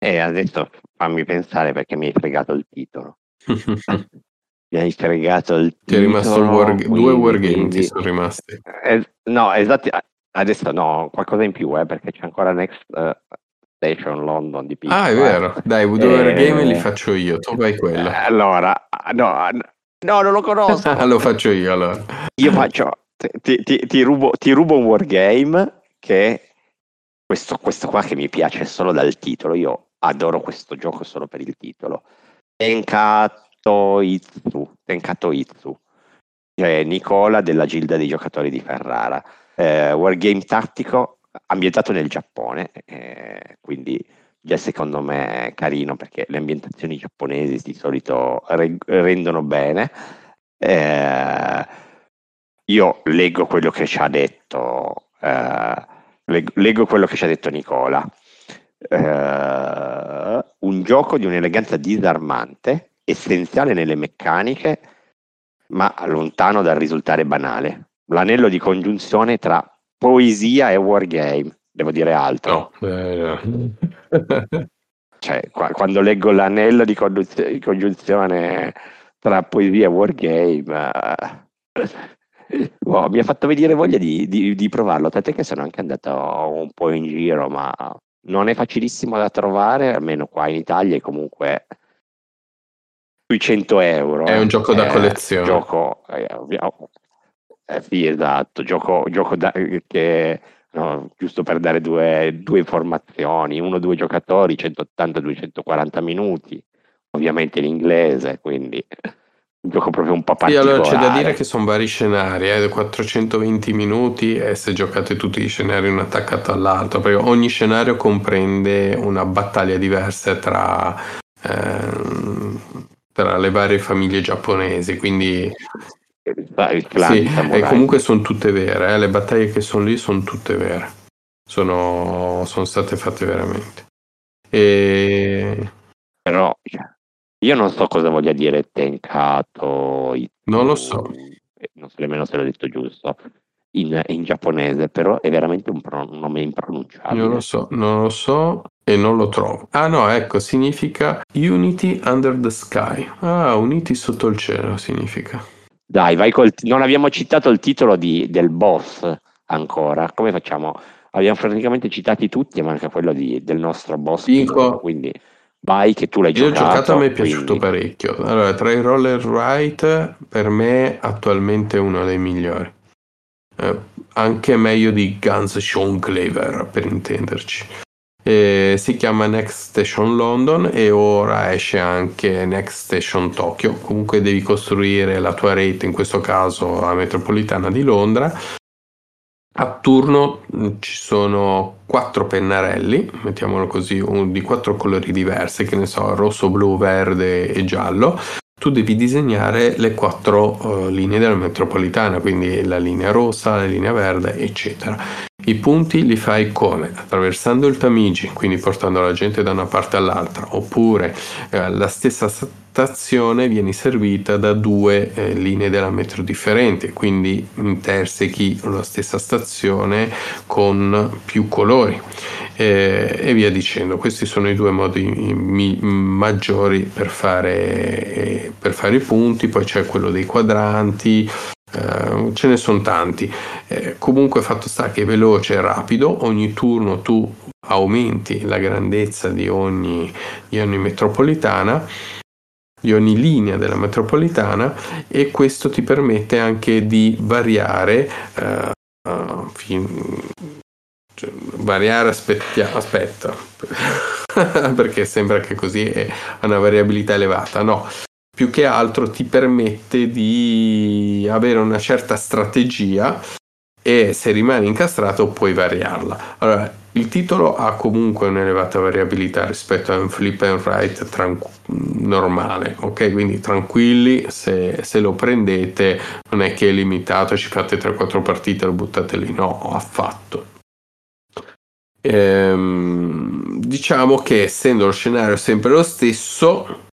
E adesso fammi pensare perché mi hai fregato il titolo. Mi hai fregato il Ti è rimasto titolo, war- due quindi- wargame ti quindi- sono rimasti. Eh, no, esatti. Adesso no, qualcosa in più, eh, perché c'è ancora Next eh, Station London di piccolo. Ah, è eh. vero. Dai, due Eh, wargame li faccio io, tu vai quello. Eh, Allora, no, no, non lo conosco. Ah, lo faccio io allora. Io faccio, ti, ti- ti rubo, ti rubo un wargame che questo, questo qua che mi piace solo dal titolo. Io adoro questo gioco solo per il titolo. Tenkato Itsu, Tenkato Itsu. Cioè Nicola della Gilda dei giocatori di Ferrara. Eh, wargame tattico ambientato nel Giappone, eh, quindi già secondo me è carino perché le ambientazioni giapponesi di solito re- rendono bene. Eh, io leggo quello che ci ha detto, eh, leggo quello che ci ha detto Nicola. Uh, un gioco di un'eleganza disarmante, essenziale nelle meccaniche, ma lontano dal risultare banale. L'anello di congiunzione tra poesia e wargame, devo dire altro. No, eh, cioè, qua, quando leggo l'anello di, congiunzione tra poesia e wargame, eh, oh, mi ha fatto venire voglia di, di, di provarlo, tant'è che sono anche andato un po' in giro, ma non è facilissimo da trovare, almeno qua in Italia è comunque sui 100 euro. È un eh. gioco da collezione. Gioco, eh, eh, sì, esatto, gioco, gioco da, che, no, giusto per dare due, due informazioni, uno o due giocatori, 180-240 minuti, ovviamente in inglese, quindi gioco proprio un po' Sì, particolare. allora c'è da dire che sono vari scenari, eh, 420 minuti e se giocate tutti gli scenari uno attaccato all'altro, perché ogni scenario comprende una battaglia diversa tra, ehm, tra le varie famiglie giapponesi, quindi sì, di e comunque sono tutte vere, eh, le battaglie che sono lì sono tutte vere, sono, sono state fatte veramente. E Però io non so cosa voglia dire tenkato. Non lo so. eh, Non so nemmeno se l'ho detto giusto. In, in giapponese, però è veramente un, pro- un nome impronunciabile. Non lo so, non lo so e non lo trovo. Ah no, ecco, significa Unity under the sky. Ah, uniti sotto il cielo significa. Dai, vai col. Non abbiamo citato il titolo di- del boss ancora. Come facciamo? Abbiamo praticamente citati tutti, manca quello di- del nostro boss. Dico- quindi vai che tu l'hai Io ho giocato. giocato, a me è piaciuto quindi- parecchio. Allora, tra i roller right, per me attualmente è uno dei migliori. Eh, anche meglio di Guns Sean Cleaver, per intenderci. Eh, si chiama Next Station London e ora esce anche Next Station Tokyo. Comunque devi costruire la tua rete, in questo caso la metropolitana di Londra. A turno mh, ci sono quattro pennarelli, mettiamolo così, di quattro colori diversi, che ne so, rosso, blu, verde e giallo. Tu devi disegnare le quattro eh, linee della metropolitana, quindi la linea rossa, la linea verde, eccetera. I punti li fai come? Attraversando il Tamigi, quindi portando la gente da una parte all'altra, oppure eh, la stessa stazione viene servita da due eh, linee della metro differenti, quindi intersechi la stessa stazione con più colori eh, e via dicendo. Questi sono i due modi mi- maggiori per fare, eh, per fare i punti, poi c'è quello dei quadranti, eh, ce ne sono tanti. Eh, comunque fatto sta che è veloce e rapido, ogni turno tu aumenti la grandezza di ogni, di ogni metropolitana di ogni linea della metropolitana e questo ti permette anche di variare eh, fin- cioè, variare aspettia- aspetta perché sembra che così è una variabilità elevata no. Più che altro ti permette di avere una certa strategia e se rimane incastrato puoi variarla. Allora, il titolo ha comunque un'elevata variabilità rispetto a un flip and write tran- normale, ok? Quindi tranquilli, se, se lo prendete non è che è limitato, ci fate 3-4 partite e lo buttate lì, no, affatto. Ehm, diciamo che essendo lo scenario sempre lo stesso,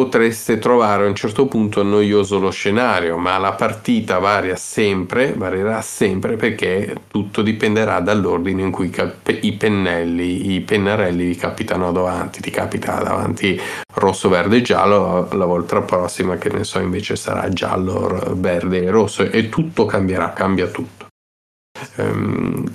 potreste trovare a un certo punto noioso lo scenario, ma la partita varia sempre, varierà sempre perché tutto dipenderà dall'ordine in cui i pennelli, i pennarelli vi capitano davanti. Ti capita davanti rosso, verde, giallo, la volta prossima che ne so invece sarà giallo, verde e rosso e tutto cambierà, cambia tutto. Ehm,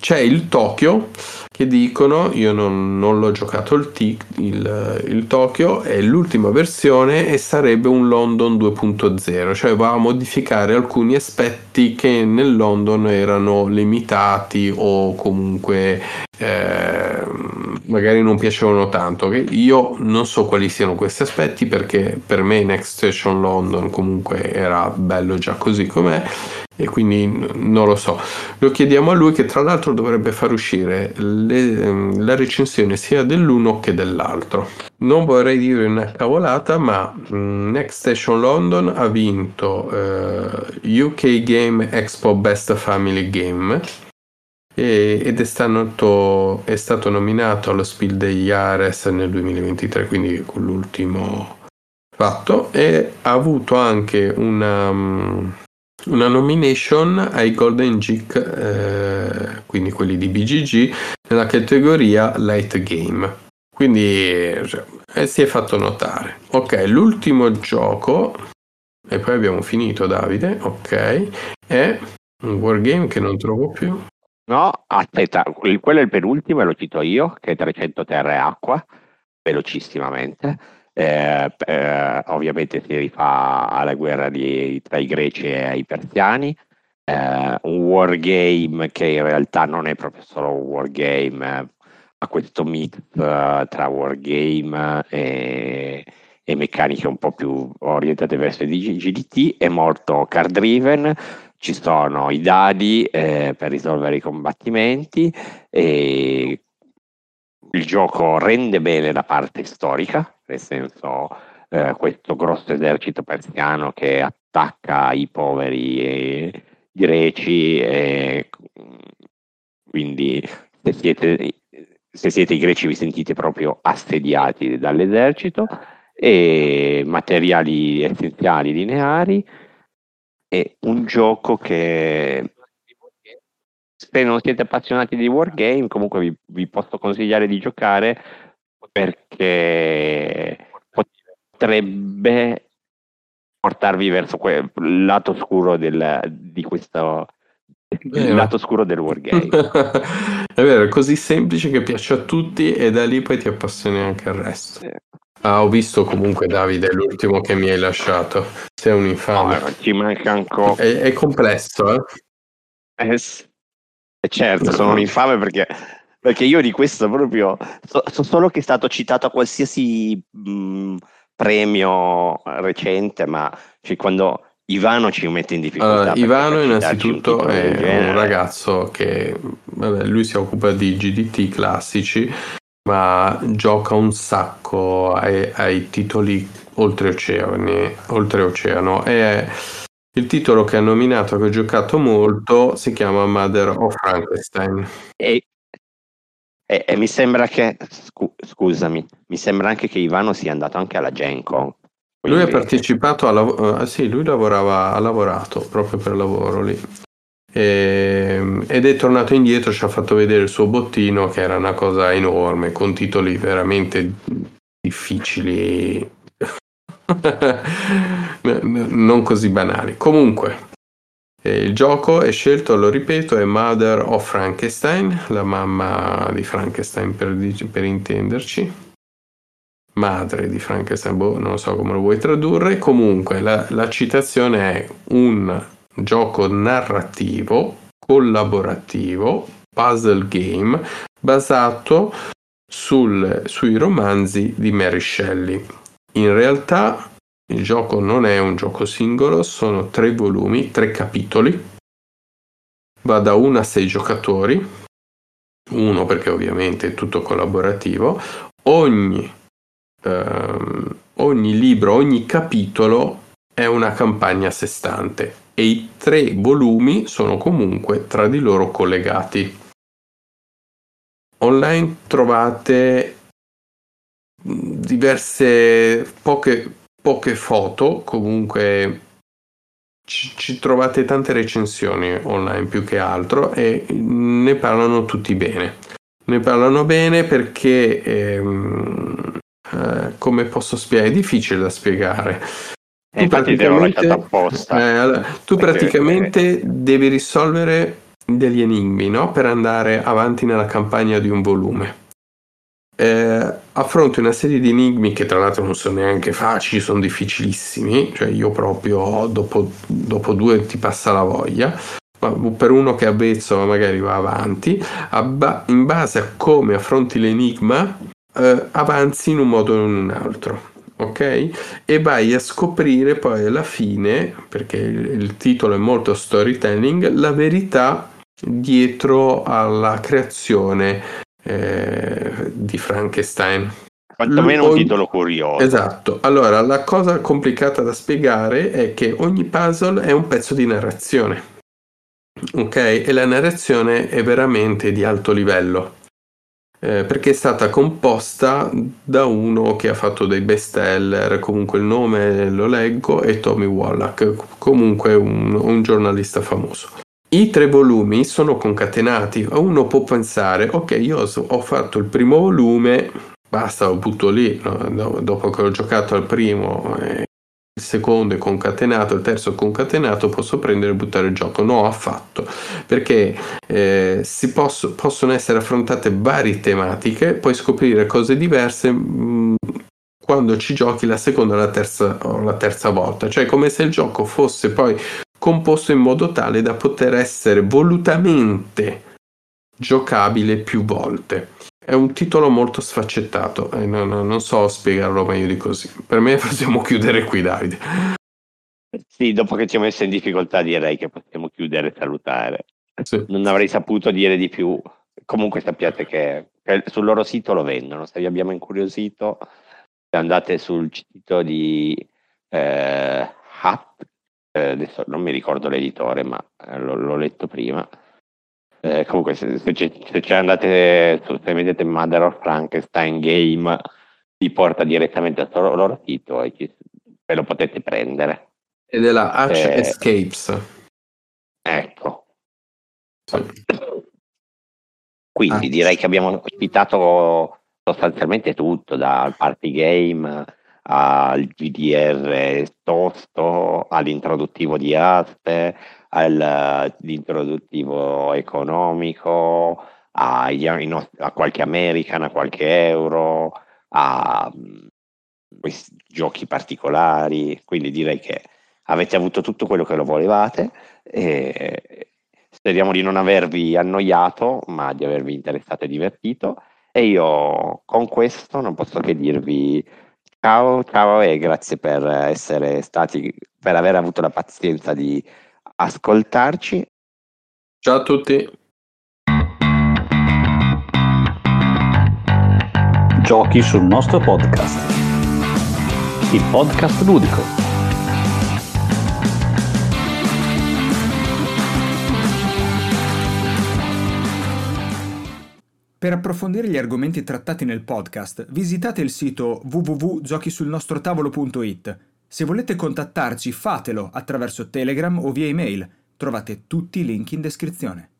c'è il Tokyo che dicono, io non, non l'ho giocato il, T- il, il Tokyo, è l'ultima versione e sarebbe un London 2.0, cioè va a modificare alcuni aspetti che nel London erano limitati o comunque ehm, magari non piacevano tanto. Io non so quali siano questi aspetti perché per me Next Station London comunque era bello già così com'è e quindi non lo so. Lo chiediamo a lui che tra l'altro dovrebbe far uscire le, ehm, la recensione sia dell'uno che dell'altro. Non vorrei dire una cavolata, ma mm, Next Station London ha vinto eh, UK Game Expo Best Family Game e, ed è stato, è stato nominato allo Spiel degli Ares nel 2023, quindi con l'ultimo fatto, e ha avuto anche una mm, una nomination ai Golden Geek, eh, quindi quelli di BGG, nella categoria Light Game. Quindi eh, si è fatto notare. Ok, l'ultimo gioco, e poi abbiamo finito Davide, ok, è un wargame che non trovo più. No, aspetta, quello è il penultimo e lo cito io, che è 300 terra e acqua, velocissimamente. Eh, eh, ovviamente si rifà alla guerra di, tra i greci e i persiani, eh, un wargame che in realtà non è proprio solo un wargame, eh, ha questo mix uh, tra wargame e, e, meccaniche un po' più orientate verso il GDT, è molto card driven, ci sono i dadi eh, per risolvere i combattimenti e il gioco rende bene la parte storica, nel senso eh, questo grosso esercito persiano che attacca i poveri greci e quindi se siete, se siete i greci vi sentite proprio assediati dall'esercito e materiali essenziali lineari e un gioco che se non siete appassionati di wargame comunque vi, vi posso consigliare di giocare perché potrebbe portarvi verso quel lato oscuro del, di questo il lato oscuro del wargame. È vero, è così semplice che piace a tutti e da lì poi ti appassioni anche al resto. Ah, ho visto comunque Davide l'ultimo che mi hai lasciato. Sei un infame. No, ci manca ancora. È, è complesso eh? eh, certo sono un infame perché perché io di questo proprio so, so solo che è stato citato a qualsiasi mh, premio recente, ma cioè, quando Ivano ci mette in difficoltà. Uh, Ivano innanzitutto un è un ragazzo che vabbè, lui si occupa di GDT classici, ma gioca un sacco ai, ai titoli oltreoceani, oltreoceano e il titolo che ha nominato, che ho giocato molto, si chiama Mother of Frankenstein. E e, e mi sembra che, scu- scusami, mi sembra anche che Ivano sia andato anche alla Gen Con. Lui ha partecipato, a lav- uh, sì, lui lavorava, ha lavorato proprio per lavoro lì. E, ehm, ed è tornato indietro, ci ha fatto vedere il suo bottino che era una cosa enorme, con titoli veramente difficili, non così banali. Comunque, il gioco è scelto, lo ripeto, è Mother of Frankenstein, la mamma di Frankenstein per, per intenderci. Madre di Frankenstein, boh, non so come lo vuoi tradurre. Comunque la, la citazione è un gioco narrativo, collaborativo, puzzle game, basato sul, sui romanzi di Mary Shelley. In realtà il gioco non è un gioco singolo, sono tre volumi, tre capitoli. Va da 1 a 6 giocatori, uno perché ovviamente è tutto collaborativo. Ogni, ehm, ogni libro, ogni capitolo è una campagna a sé stante e i tre volumi sono comunque tra di loro collegati. Online trovate diverse poche poche foto, comunque ci, ci, trovate tante recensioni online più che altro e ne parlano tutti bene. Ne parlano bene perché, ehm, eh, come posso spiegare, è difficile da spiegare. Tu praticamente, apposta. Eh, tu praticamente devi risolvere degli enigmi no? per andare avanti nella campagna di un volume eh, affronti una serie di enigmi che tra l'altro non sono neanche facili, sono difficilissimi, cioè io proprio dopo, dopo due ti passa la voglia, ma per uno che è avvezzo magari va avanti, in base a come affronti l'enigma, eh, avanzi in un modo o in un altro. Ok? E vai a scoprire poi alla fine, perché il, il titolo è molto storytelling, la verità dietro alla creazione eh, di Frankenstein. Quantomeno un titolo curioso. Esatto. Allora, la cosa complicata da spiegare è che ogni puzzle è un pezzo di narrazione. Ok? E la narrazione è veramente di alto livello. Eh, perché è stata composta da uno che ha fatto dei bestseller, comunque il nome lo leggo, è Tommy Wallach, comunque un, un giornalista famoso. I tre volumi sono concatenati. Uno può pensare, ok, io ho fatto il primo volume, basta, lo butto lì. No? Dopo che ho giocato al primo, eh, il secondo è concatenato, il terzo è concatenato, posso prendere e buttare il gioco. No, affatto, perché eh, si posso, possono essere affrontate varie tematiche, puoi scoprire cose diverse. Mh, mm, quando ci giochi la seconda la terza, o la terza volta, cioè come se il gioco fosse poi composto in modo tale da poter essere volutamente giocabile più volte. È un titolo molto sfaccettato e non, non so spiegarlo meglio di così. Per me possiamo chiudere qui, Davide. Sì, dopo che ci ho messo in difficoltà direi che possiamo chiudere e salutare. Sì. Non avrei saputo dire di più. Comunque sappiate che sul loro sito lo vendono. Se vi abbiamo incuriosito, andate sul sito di eh, Hat, eh, adesso non mi ricordo l'editore, ma eh, l'ho, l'ho, letto prima. Eh, comunque, se, se, se ci andate, se vedete Mother of Frankenstein Game, vi porta direttamente al loro, loro sito e ci, ve lo potete prendere. E della Hatch eh, Escapes. Ecco. Quindi ah. direi che abbiamo ospitato sostanzialmente tutto, dal party game al GDR tosto, all'introduttivo di aste, all'introduttivo economico, a, a qualche American, a qualche euro, a mm, questi giochi particolari. Quindi direi che avete avuto tutto quello che lo volevate. E speriamo di non avervi annoiato, ma di avervi interessato e divertito. E io con questo non posso che dirvi Ciao, ciao e grazie per essere stati, per aver avuto la pazienza di ascoltarci. Ciao a tutti. Giochi sul nostro podcast. Il podcast ludico. Per approfondire gli argomenti trattati nel podcast, visitate il sito www.giochisulnostrotavolo.it. Se volete contattarci, fatelo attraverso Telegram o via email. Trovate tutti i link in descrizione.